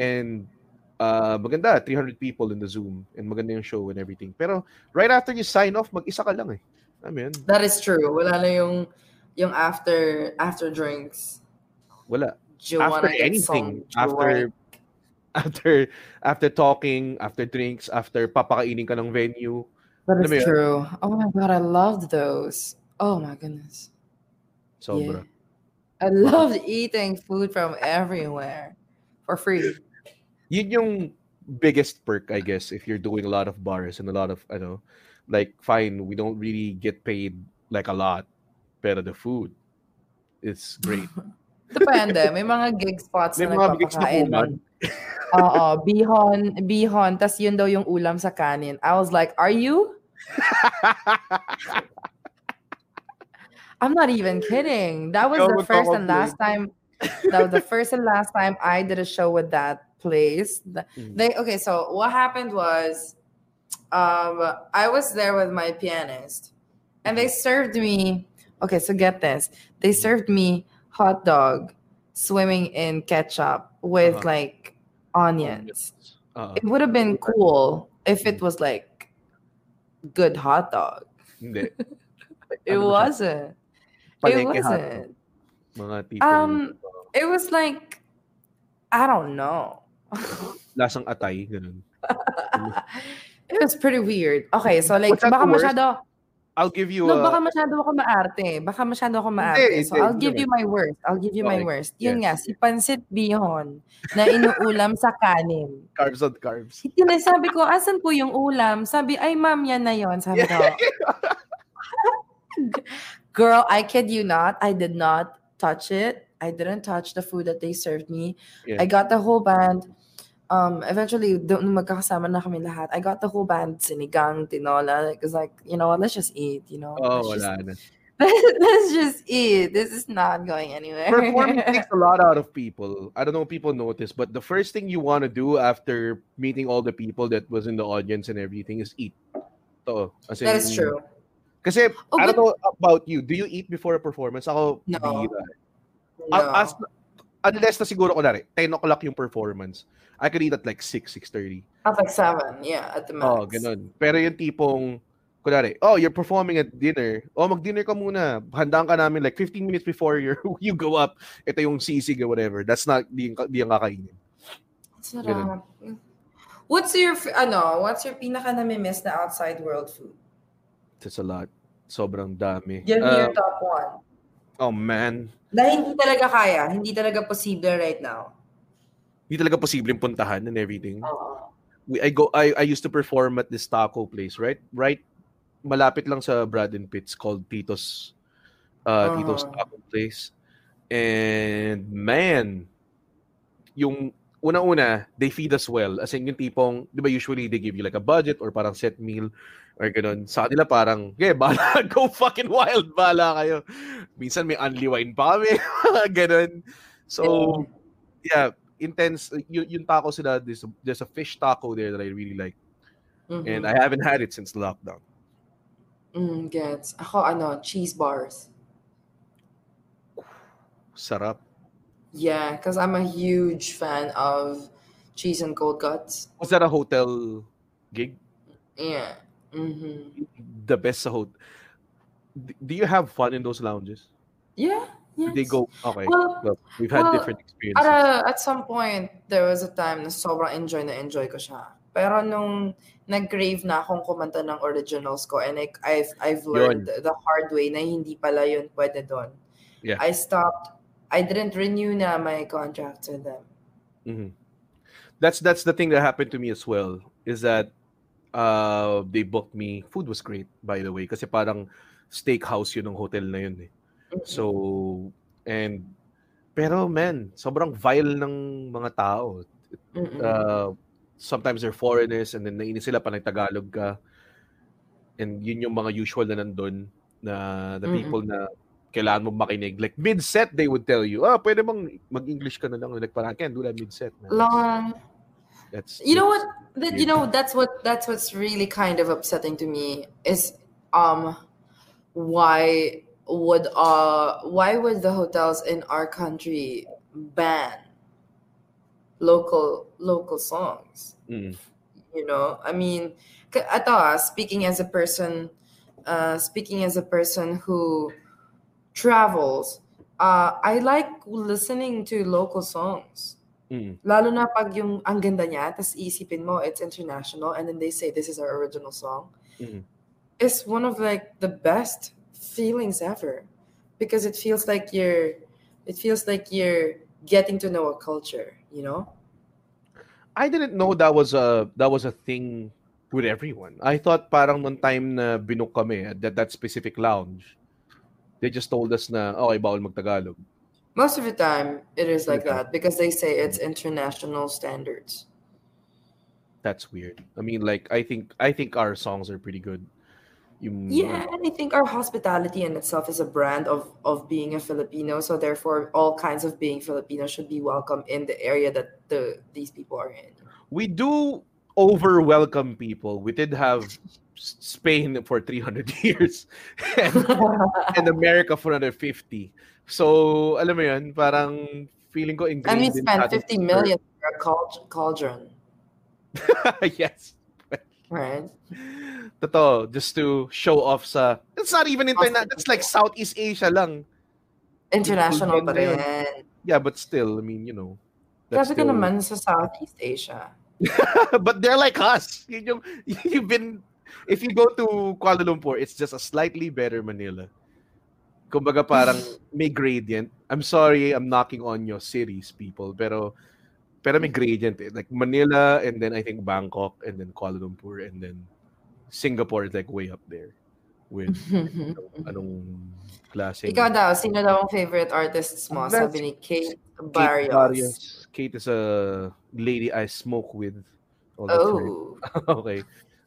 and uh, maganda, 300 people in the Zoom and maganda yung show and everything. Pero right after you sign off, mag-isa ka lang eh. I mean, That is true. Wala na yung, yung after, after drinks. wala. After anything, after after after talking, after drinks, after papakainin ka ng venue. That is true. Oh my god, I loved those. Oh my goodness. Sobra. I loved eating food from everywhere for free. Yun yung biggest perk, I guess, if you're doing a lot of bars and a lot of, ano, like, fine, we don't really get paid like a lot, pero the food is great. [LAUGHS] Depende. May mga gig spots May na mga nagpapakain ng Oo, bihon, bihon, tas yun daw yung ulam sa kanin. I was like, are you? [LAUGHS] I'm not even kidding. That was the first and last time. That was the first and last time I did a show with that place. [LAUGHS] Mm. They okay. So what happened was, um, I was there with my pianist, and they served me. Okay, so get this. They served me hot dog swimming in ketchup with Uh-huh. like onions. Uh, It would have been cool if it was like good hot dog. [LAUGHS] It Ano ba siya? wasn't. It wasn't. Um, it was like I don't know. [LAUGHS] lasang atay, ganun. [LAUGHS] It was pretty weird. Okay, so like baka masyado I'll give you No, a... baka masyado ako maarte. Baka masyado ako maarte. So hindi, I'll hindi give you my worst. I'll give you my Okay, worst. Yun yes. nga, si Pansit Bihon na inuulam sa kanin. [LAUGHS] Carbs on carbs. Sabi ko, asan po yung ulam? Sabi, ay ma'am, yan na yon. Sabi ko, girl, I kid you not. I did not touch it. I didn't touch the food that they served me. Yeah. I got the whole band. Um, eventually, doon nung magkakasama na kami lahat, I got the whole band, sinigang, tinola. Like, it's like, you know what, let's just eat, you know? Oh, let's, wala just, [LAUGHS] let's just eat. This is not going anywhere. Performing [LAUGHS] takes a lot out of people. I don't know if people notice, but the first thing you want to do after meeting all the people that was in the audience and everything is eat. As that is true. Kasi, Oh, I don't know about you. Do you eat before a performance? Ako, No. bihira. No. As, unless na siguro ko 10 o'clock yung performance. I could eat at like 6, 6.30. At like seven, yeah, at the oh, max. Oh, ganun. Pero yung tipong, kunwari, oh, you're performing at dinner. Oh, mag-dinner ka muna. Handaan ka namin like 15 minutes before you [LAUGHS] you go up. Ito yung sisig or whatever. That's not, di, di yung kakainin. Sarap. What's your, ano, what's your pinaka namimiss na outside world food? That's a lot. Sobrang dami. Give me your Um, top one. oh, man. Na hindi talaga kaya, hindi talaga posible right now. Hindi talaga posibleng puntahan and everything. Oo. We, I go I, I used to perform at this taco place, right? Right malapit lang sa Brad and Pitts called Tito's uh, Tito's Uh-huh. Taco Place. And man, yung una-una, they feed us well. As in yung tipong, di ba usually they give you like a budget or parang set meal or ganun. Sa kanila parang, okay, bala, [LAUGHS] go fucking wild, bala kayo. Minsan may wine pa kami, [LAUGHS] ganun. So, yeah, intense. Yung, yung taco sila, there's a, there's a fish taco there that I really like. Mhm. And I haven't had it since lockdown. Mm, gets. Ako, ano, cheese bars. Sarap. Yeah, because I'm a huge fan of cheese and cold cuts. Was that a hotel gig? Yeah. Mm-hmm. The best sa hotel. Do you have fun in those lounges? Yeah, They go okay. Well, Well, we've had well, different experiences. At, a- at some point, there was a time na sobrang enjoy na enjoy ko siya. Pero nung nag-crave na akong kumanta ng originals ko and I, I've, I've learned the hard way na hindi pala yun pwede doon. Yeah. I stopped. I didn't renew na my contract with them. Mhm. That's that's the thing that happened to me as well. Is that uh they booked me. Food was great, by the way, kasi parang steakhouse yun ng hotel na yun eh. So and pero man, sobrang vile ng mga tao. Mm-mm. Uh, sometimes they're foreigners and then nainis sila pa ka. And yun yung mga usual na nandun na the Mm-mm. people na kailangan mo makinig. Like mid-set, they would tell you, ah, pwede bang mag-English ka na lang. Like parang, I can't do that mid-set. Man. Long. That's, You know what? That you know that's what that's what's really kind of upsetting to me is um why would uh why would the hotels in our country ban local local songs? Mm. You know, I mean, ah, speaking as a person, uh, speaking as a person who travels, uh, I like listening to local songs. Mm. Lalo na pag yung ang ganda niya, tas iisipin mo it's international and then they say this is our original song. Mm. It's one of like the best feelings ever because it feels like you're it feels like you're getting to know a culture, you know? I didn't know that was a that was a thing with everyone. I thought parang nung time na binook kami at that, that specific lounge, they just told us na, okay, bawal mag-Tagalog. Most of the time it is like that because they say it's international standards. That's weird. I mean, like, I think I think our songs are pretty good. Yung, Yeah, and I think our hospitality in itself is a brand of of being a Filipino. So therefore, all kinds of being Filipino should be welcome in the area that the these people are in. we do over welcome people. We did have Spain for 300 [LAUGHS] years and, and America for another 50. So, alam mo yun, parang feeling ko and we ingrained spent sa atin fifty for- a cauldron, [LAUGHS] yes. right? Totoo, just to show off sa It's not even internet. That's like Southeast Asia lang. International pa rin. Yeah, but still, I mean, you know. that's Grabe ka still- naman sa Southeast Asia. [LAUGHS] but they're like us. Yun yung, [LAUGHS] you've been, if you go to Kuala Lumpur, it's just a slightly better Manila. Kumbaga parang may gradient. I'm sorry, I'm knocking on your cities, people, pero pero may gradient eh. Like Manila and then I think Bangkok and then Kuala Lumpur and then Singapore is like way up there with anong, [LAUGHS] anong klase. Ikaw daw, sino daw ang favorite artists mo? That's- Sabi ni Kate Kate Barrios. Barrios. Kate is a lady I smoke with. all the time. Oh. [LAUGHS] okay.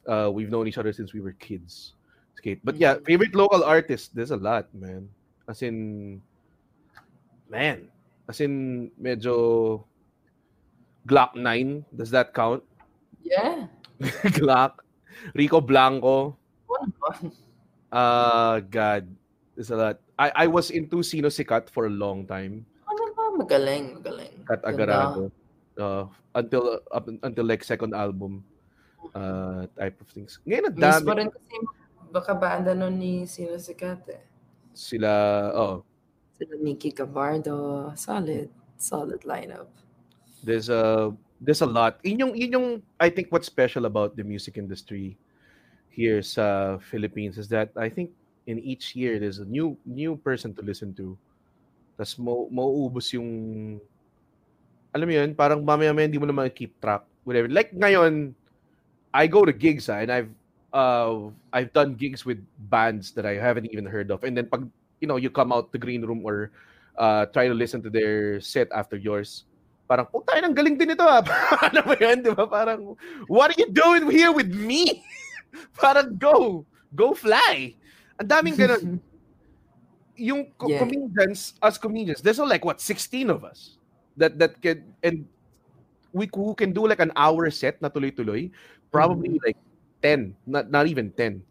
Uh, we've known each other since we were kids. Kate. But yeah, favorite local artist, there's a lot, man. As in, man. As in, medyo Gloc-9. Does that count? Yeah. [LAUGHS] Gloc. Rico Blanco. Uh, God. There's a lot. I, I was into Sinosikat for a long time. Ano ba? Magaling, magaling. Kat Ganda. Agarrado. Uh, until up until like second album uh type of things. Ngayon ang Miss dami mo rin kasi baka banda nun ni sino sikat eh. sila oh Sila Nikki Gabardo. Solid. Solid lineup. there's a there's a lot. Yun yung yun yung I think what's special about the music industry here sa Philippines is that I think in each year there's a new new person to listen to. Tas mo mauubos yung alam mo yun, parang mamaya-maya hindi mo na keep track whatever. Like ngayon I go to gigs ah, and I've uh I've done gigs with bands that I haven't even heard of. And then pag you know you come out the green room or uh try to listen to their set after yours parang puta ang galing din ito ah. [LAUGHS] Ano ba yun di ba? Parang what are you doing here with me? [LAUGHS] Parang go go fly. Ang daming ganun. [LAUGHS] Yung co- Yeah. comedians us comedians there's only like what 16 of us that that can and we who can do like an hour set na tuloy-tuloy probably like 10 not not even 10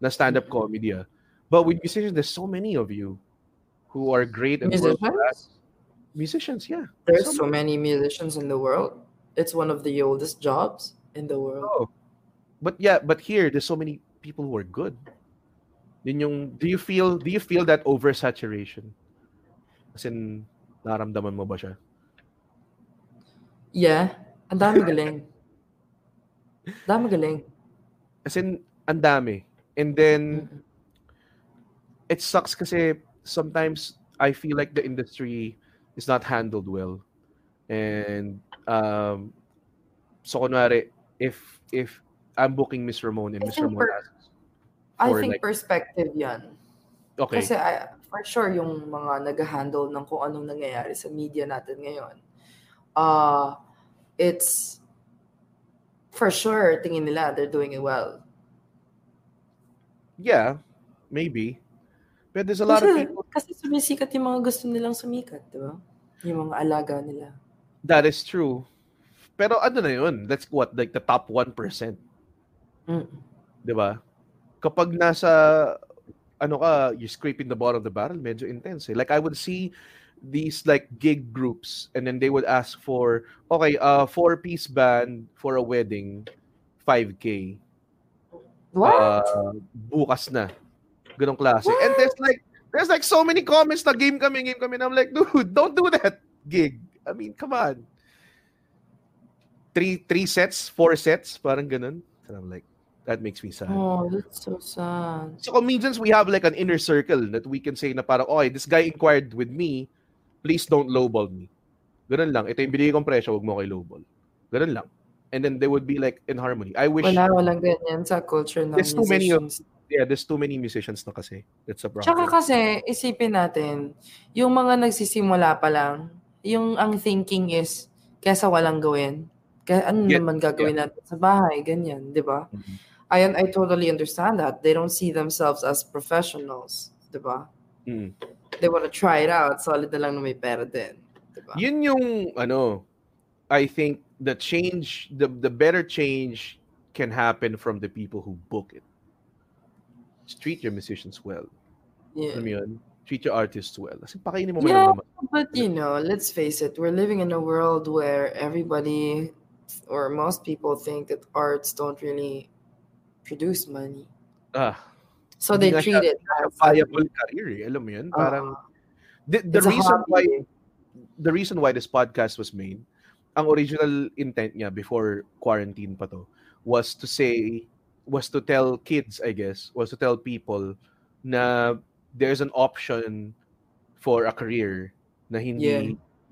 na stand-up comedy ah. but with musicians there's so many of you who are great and Musicians? musicians yeah There's So so many musicians in the world. It's one of the oldest jobs in the world. Oh. But yeah, but here there's so many people who are good. Yun yung do you feel do you feel that oversaturation? As in, naramdaman mo ba siya? Yeah. Ang dami galing. Dami galing. As in, ang dami. And then, it sucks kasi sometimes I feel like the industry is not handled well. And, um, so kunwari, if, if I'm booking Miss Ramonne and I Miss think Ramonne per- asks I think like, perspective yan. okay, Kasi I, for sure, yung mga nag-handle ng kung anong nangyayari sa media natin ngayon, uh, it's for sure, tingin nila, they're doing it well. yeah, maybe. But there's a lot of Kasi, [LAUGHS] people kasi sumisikat yung mga gusto nilang sumikat, di ba? Yung mga alaga nila. that is true. Pero ano na yun? That's what, like the top 1%. Mm. Di ba? Kapag nasa, ano ka, you're scraping the bottom of the barrel, medyo intense. Eh. Like I would see these like gig groups and then they would ask for, okay, uh, four-piece band for a wedding, 5K. What? Uh, bukas na. Ganong klase. And there's like, there's like so many comments na game kami, game kami. And I'm like, dude, don't do that gig. I mean, come on. Three, three sets, four sets, parang ganun. And I'm like, that makes me sad. oh, that's so sad. So comedians, we have like an inner circle that we can say na parang, okay, this guy inquired with me, please don't lowball me. Ganun lang. Ito yung binigay kong presyo, huwag mo kay lowball. Ganun lang. And then they would be like in harmony. I wish, Wala, walang ganyan sa culture ng There's too many of- musicians. yeah, there's too many musicians na kasi. That's a problem. Tsaka kasi, isipin natin, yung mga nagsisimula pa lang, yung ang thinking is, kesa walang gawin, kaya ano Yeah, naman gagawin natin sa bahay, ganyan, di ba? Mhm. I, I totally understand that. They don't see themselves as professionals, di ba? Mm. They want to try it out, solid na lang na may pera din. Di ba? Yun yung, ano, I think the change, the, the better change can happen from the people who book it. Just treat your musicians well. Yeah. Alam yun? Treat your artists well. Kasi pakainin mo Yeah, naman. but you know, let's face it, we're living in a world where everybody or most people think that arts don't really produce money. Ah, So they treat it as viable career eh. Alam mo yun? Parang, Uh, the, the reason why the reason why this podcast was made, ang original intent niya before quarantine pa to, was to say, was to tell kids, I guess, was to tell people na there's an option for a career na hindi, Yeah.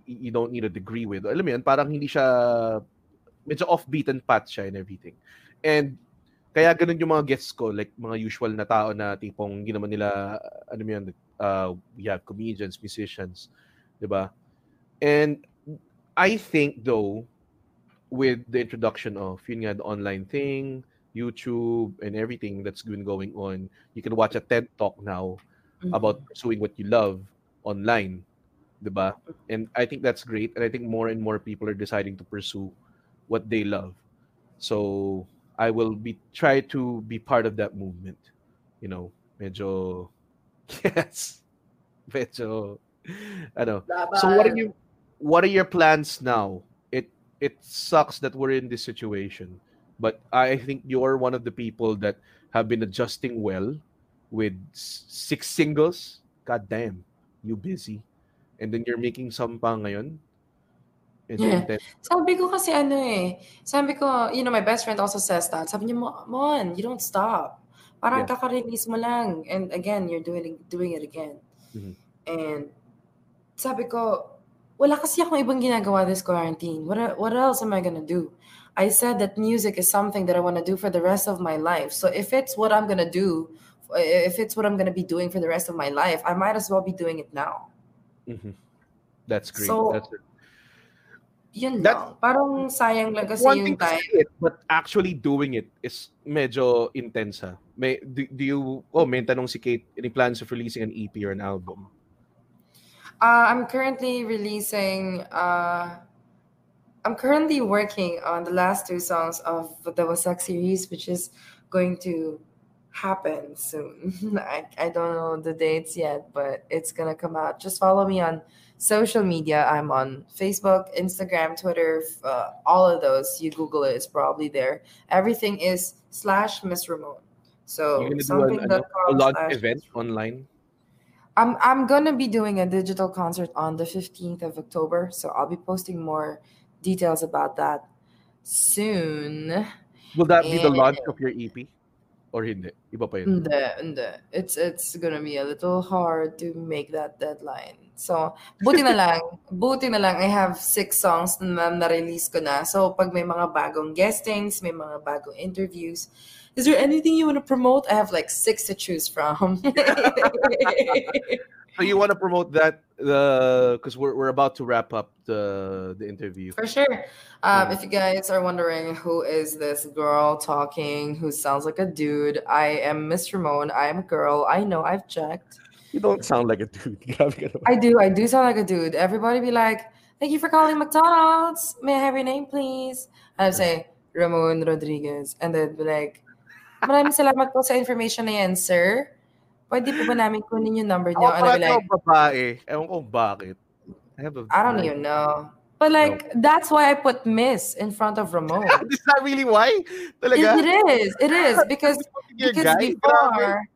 you don't need a degree with. Alam mo yun, parang hindi siya, medyo off-beaten path siya and everything. And kaya ganun yung mga guests ko, like mga usual na tao na tipong hindi naman nila, ano yun, uh, we have comedians, musicians, di ba? And I think though, with the introduction of yun nga, the online thing, YouTube, and everything that's been going on, you can watch a TED Talk now mm-hmm. about pursuing what you love online, di ba? And I think that's great. And I think more and more people are deciding to pursue what they love. So I will be try to be part of that movement. You know, medyo [LAUGHS] yes, medyo ano. So what are you what are your plans now? It it sucks that we're in this situation, but I think you're one of the people that have been adjusting well with six singles. God damn, you busy. And then you're making some pa ngayon. Yeah. Sabi ko kasi ano eh, sabi ko, you know, my best friend also says that. Sabi niya, "Mo- Mon, you don't stop. Parang Yeah. kaka-release mo lang. And again, you're doing doing it again. Mhm. And sabi ko, wala kasi akong ibang ginagawa this quarantine. What, what else am I gonna do? I said that music is something that I want to do for the rest of my life. So if it's what I'm gonna do, if it's what I'm gonna be doing for the rest of my life, I might as well be doing it now. Mhm. That's great. So, That's Yun That- lang. Parang sayang lang kasi yung time. it, but actually doing it is medyo intense ha. May, do, do you, oh, may tanong si Kate, any plans of releasing an EP or an album? Uh, I'm currently releasing. Uh, I'm currently working on the last two songs of the Wasak series, which is going to happen soon. [LAUGHS] I, I don't know the dates yet, but it's gonna come out. Just follow me on social media. I'm on Facebook, Instagram, Twitter, uh, all of those. You Google it, it's probably there. Everything is slash Miss Ramonne. So something ano, a launch event online? I'm I'm gonna be doing a digital concert on the 15th of October, so I'll be posting more details about that soon. Will that be the launch of your EP? Or hindi? Iba pa yun? hindi, hindi. It's it's gonna be a little hard to make that deadline. So, buti na [LAUGHS] lang, buti na lang I have six songs na na-release ko na. So, pag may mga bagong guestings, may mga bagong interviews, is there anything you want to promote? I have like six to choose from. [LAUGHS] [LAUGHS] So you want to promote that the because we're we're about to wrap up the the interview. For sure. Um, if you guys are wondering who is this girl talking who sounds like a dude, I am Miss Ramonne. I am a girl. I know I've checked. You don't sound like a dude. Grabe ka naman. I do. I do sound like a dude. Everybody be like, "Thank you for calling McDonald's. May I have your name, please?" And I'd say Ramonne Rodriguez, and they'd be like, "Maraming salamat po sa information na yan, sir. Pwede po ba namin kunin yung number niyo?" Ako And I'd be parang like, babae. Ewan ko bakit. I have a "I don't even know." But like, that's why I put Miss in front of Ramonne. [LAUGHS] Is that really why? Talaga? It, it is. It is [LAUGHS] because because before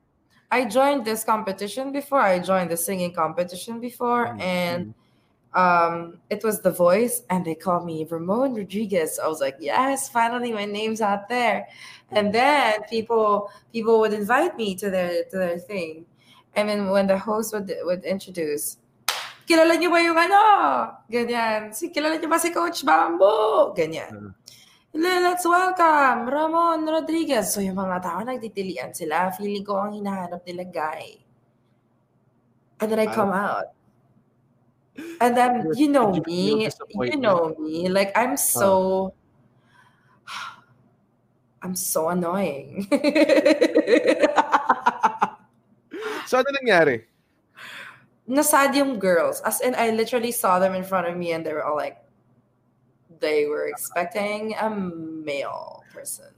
I joined this competition before I joined the singing competition before Mm, and um it was the voice and they called me Ramonne Rodriguez. I was like, yes, finally my name's out there. And then people people would invite me to their to their thing. And then when the host would would introduce, kilala niyo ba yung ano? Ganyan. Si kilala niyo ba si Coach Bamboo? Ganyan. Let's welcome Ramonne Rodriguez. So yung mga tao nagtitilian sila. Feeling ko ang hinahanap nila guy. And then I come out. And then you know me. You know me. Like I'm so I'm so annoying. So ano nangyari? Nasad yung girls. As in, I literally saw them in front of me and they were all like, they were expecting a male person.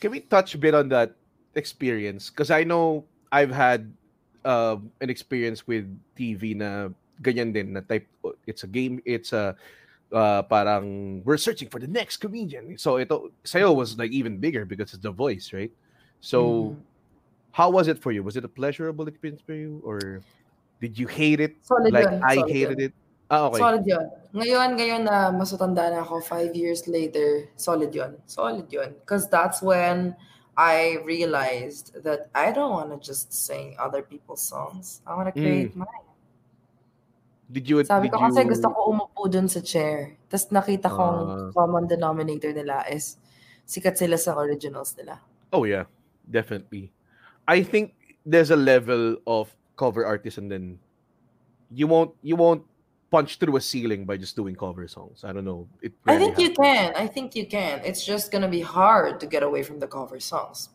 Can we touch a bit on that experience? Because I know I've had um, an experience with TV na ganyan din na type it's a game it's a uh, parang we're searching for the next comedian. So ito sayo was like even bigger because it's the voice, right? So Mhm. how was it for you? Was it a pleasurable experience for you or did you hate it Solid like yun, I solid hated yun. it? Ah, okay. Solid yun. Ngayon, ngayon na masutanda na ako, five years later, solid yun. Solid yun. Because that's when I realized that I don't want to just sing other people's songs. I want to create Mm. mine. Did you Sabi did ko kasi you gusto ko umupo dun sa chair. Tapos nakita Ah. kong common denominator nila is sikat sila sa originals nila. Oh yeah, definitely. I think there's a level of cover artist and then you won't you won't punch through a ceiling by just doing cover songs. I don't know. It I think you can. I think you can. It's just gonna be hard to get away from the cover songs.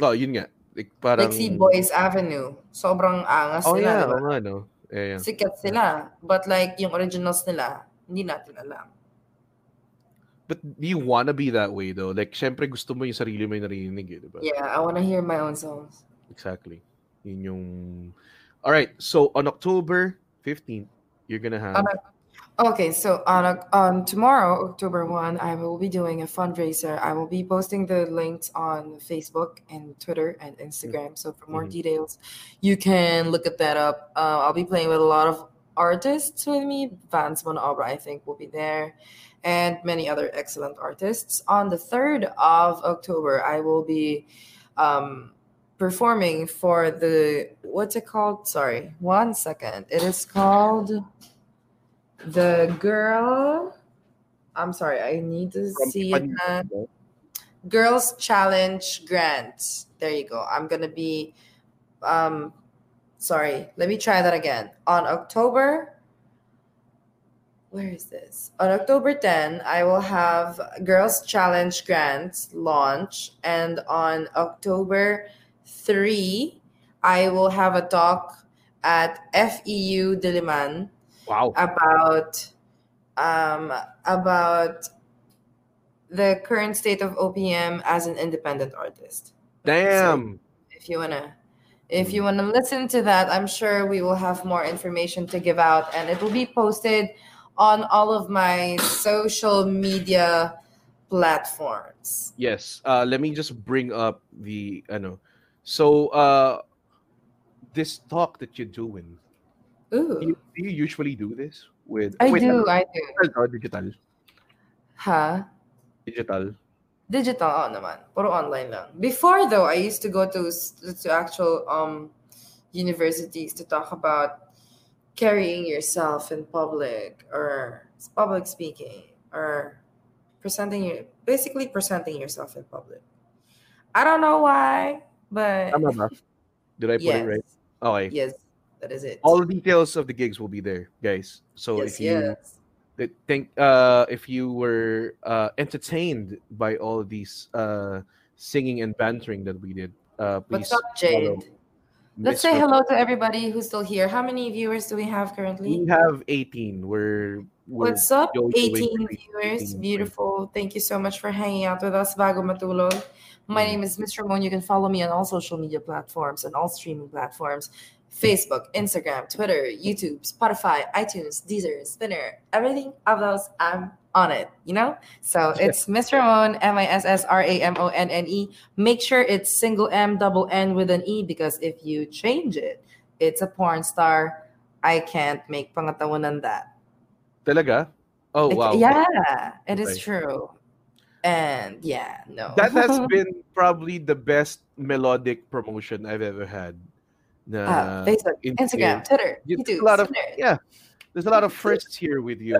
Oh, yun nga. Like, parang, Like si Boyce Avenue. Sobrang angas Oh nila, yeah, di ba? oo nga, no. Yeah, yeah. Sikat sila. But like, yung originals nila, hindi natin alam. But do you wanna be that way though? Like, syempre gusto mo yung sarili mo yung narinig, eh, di ba? Yeah, I wanna hear my own songs. Exactly. Yun yung... Alright, so on October 15th, you're gonna have... Oc- Okay, so on on tomorrow, October 1, I will be doing a fundraiser. I will be posting the links on Facebook and Twitter and Instagram. So for more Mhm. details, you can look at that up. Uh, I'll be playing with a lot of artists with me. Vance Von Obra, I think, will be there, and many other excellent artists. On the 3rd of October, I will be um, performing for the what's it called? Sorry, one second. It is called the girl. I'm sorry, I need to see it. Ipanema, Girls Challenge Grant. There you go. I'm gonna be um sorry, let me try that again. On October where is this? On October 10, I will have Girls Challenge Grants launch, and on October 3, I will have a talk at FEU Diliman Wow. about um, about the current state of OPM as an independent artist. Damn. If you wanna if you wanna listen to that, I'm sure we will have more information to give out and it will be posted on all of my social media platforms. Yes. Uh, let me just bring up the I know. So uh, this talk that you're doing. Ooh. Do you, do you usually do this with? I wait, do. I do. Digital, digital, Huh? digital. Digital, oo naman. Puro online lang. Before though, I used to go to to actual um universities to talk about carrying yourself in public or public speaking or presenting your basically presenting yourself in public. I don't know why, but Tama ba? Did I put yes, it right? Okay. yes, that is it. All the details of the gigs will be there, guys. So yes, if you yes. think uh if you were uh entertained by all these uh singing and bantering that we did, uh please What's up, follow Jade? Let's say hello to everybody who's still here. How many viewers do we have currently? We have 18. We're, we're What's up, 18 viewers? 18. Beautiful. Thank you so much for hanging out with us, Bago Matulog. My name is Miss Ramonne. You can follow me on all social media platforms and all streaming platforms Facebook, Instagram, Twitter, YouTube, Spotify, iTunes, Deezer, Spinnr, everything of those, I'm on it, you know? So it's Miss Ramonne, M I S S R A M O N N E. Make sure it's single M, double N with an E because if you change it, it's a porn star. I can't make pangatawanan that. Talaga? Oh, Like, wow. Yeah, it is true. And yeah, no. That has [LAUGHS] been probably the best melodic promotion I've ever had. Na Ah, Facebook, in- Instagram, Twitter, there's YouTube, a lot of Twitter. yeah. There's a lot of [LAUGHS] firsts here with you.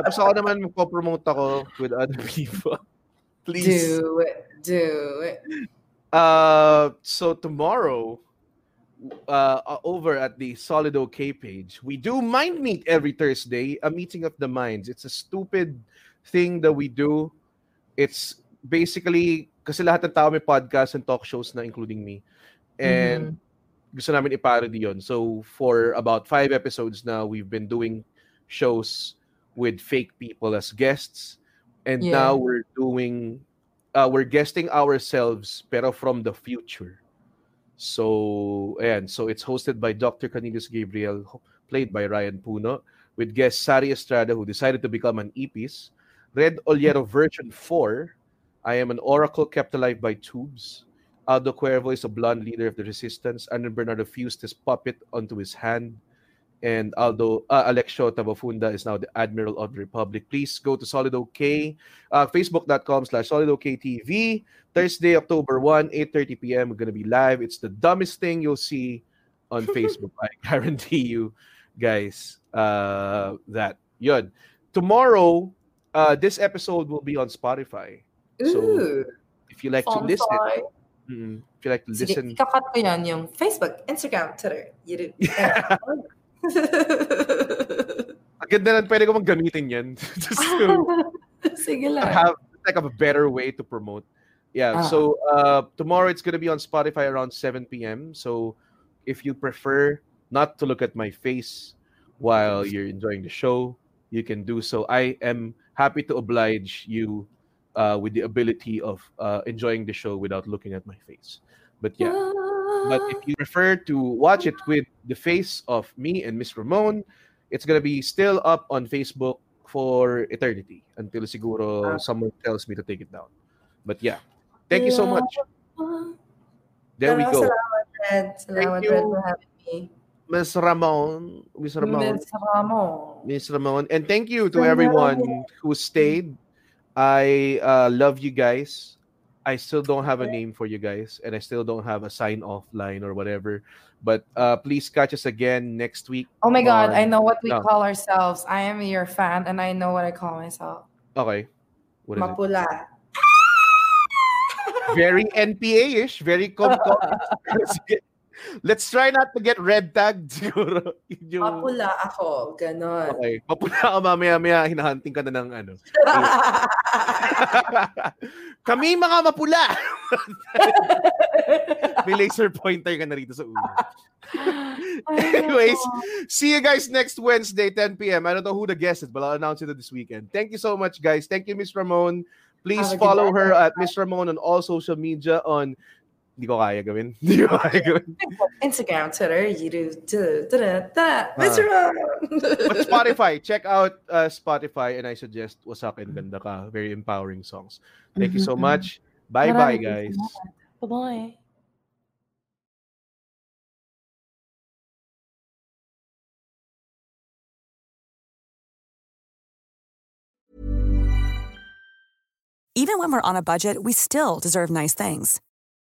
Tapos ako naman magpo-promote ako with other [LAUGHS] people. Please. Do it, do it. Uh, so tomorrow, uh, uh, over at the Solid OK page, we do Mind Meet every Thursday, a meeting of the minds. It's a stupid thing that we do. It's basically, kasi lahat ng tao may podcast and talk shows na including me. And gusto namin i-parody yun. So for about five episodes now, we've been doing shows with fake people as guests. And Yeah. now we're doing uh, we're guesting ourselves pero from the future. So, and So, it's hosted by Dr. Cornelius Gabriel, played by Ryan Puno, with guest Sari Estrada, who decided to become an EPIS. Red Oliero [LAUGHS] version 4. I am an oracle kept alive by tubes. Aldo Cuervo is a blonde leader of the resistance. Andrew Bernardo fused his puppet onto his hand. And Aldo uh, Alexio Tabafunda is now the Admiral of the Republic. Please go to Solid OK, uh, facebook.com slash Solid OK TV. Thursday, October 1, 8.30 p.m. We're going to be live. It's the dumbest thing you'll see on [LAUGHS] Facebook. I guarantee you guys uh, that. Yun. Tomorrow, uh, this episode will be on Spotify. So if you like to listen. Mm, if you like to Sige, listen, ikakat ko yan yung Facebook, Instagram, Twitter, YouTube. ang ganda na pwede ko maggamitin yan. [LAUGHS] Just to [LAUGHS] Sige lang. have like a better way to promote. Yeah. Ah. So uh, tomorrow it's gonna be on Spotify around 7 p.m. So if you prefer not to look at my face while you're enjoying the show, you can do so. I am happy to oblige you uh, with the ability of uh, enjoying the show without looking at my face. But yeah. But if you prefer to watch it with the face of me and Miss Ramonne, it's gonna be still up on Facebook for eternity until siguro Ah. someone tells me to take it down. But yeah, thank you so much. There we go. Salamat, Red. Salamat, you. Red, for having me. Miss Ramonne, Miss Ramonne, Miss Ramonne. Miss Ramonne, and thank you to everyone who stayed. I uh, love you guys. I still don't have a name for you guys, and I still don't have a sign off line or whatever. But uh, please catch us again next week. Oh my God, I know what we No. call ourselves. I am your fan, and I know what I call myself. Okay. What is it? Mapula. Very NPA-ish, very com [LAUGHS] [LAUGHS] Let's try not to get red tagged [LAUGHS] siguro. Yun yung- Mapula ako. Ganon. Okay. Mapula ka mamaya-maya, hinahunting ka na ng ano. [LAUGHS] Kami mga mapula! [LAUGHS] May laser pointer ka na rito sa ulo. Anyways, see you guys next Wednesday, 10 p.m. I don't know who the guest is, but I'll announce it this weekend. Thank you so much, guys. Thank you, Miss Ramonne. Please Have a good follow her at Miss Ramonne on all social media on Hindi ko kaya gawin. [LAUGHS] Hindi ko kaya gawin. Instagram, Twitter, YouTube, da, da, Mr. Uh, Spotify, check out uh, Spotify and I suggest wasak Wasakin Ganda Ka. Very empowering songs. Thank you so mm-hmm. much. Bye-bye, guys. Bye-bye. Even when we're on a budget, we still deserve nice things.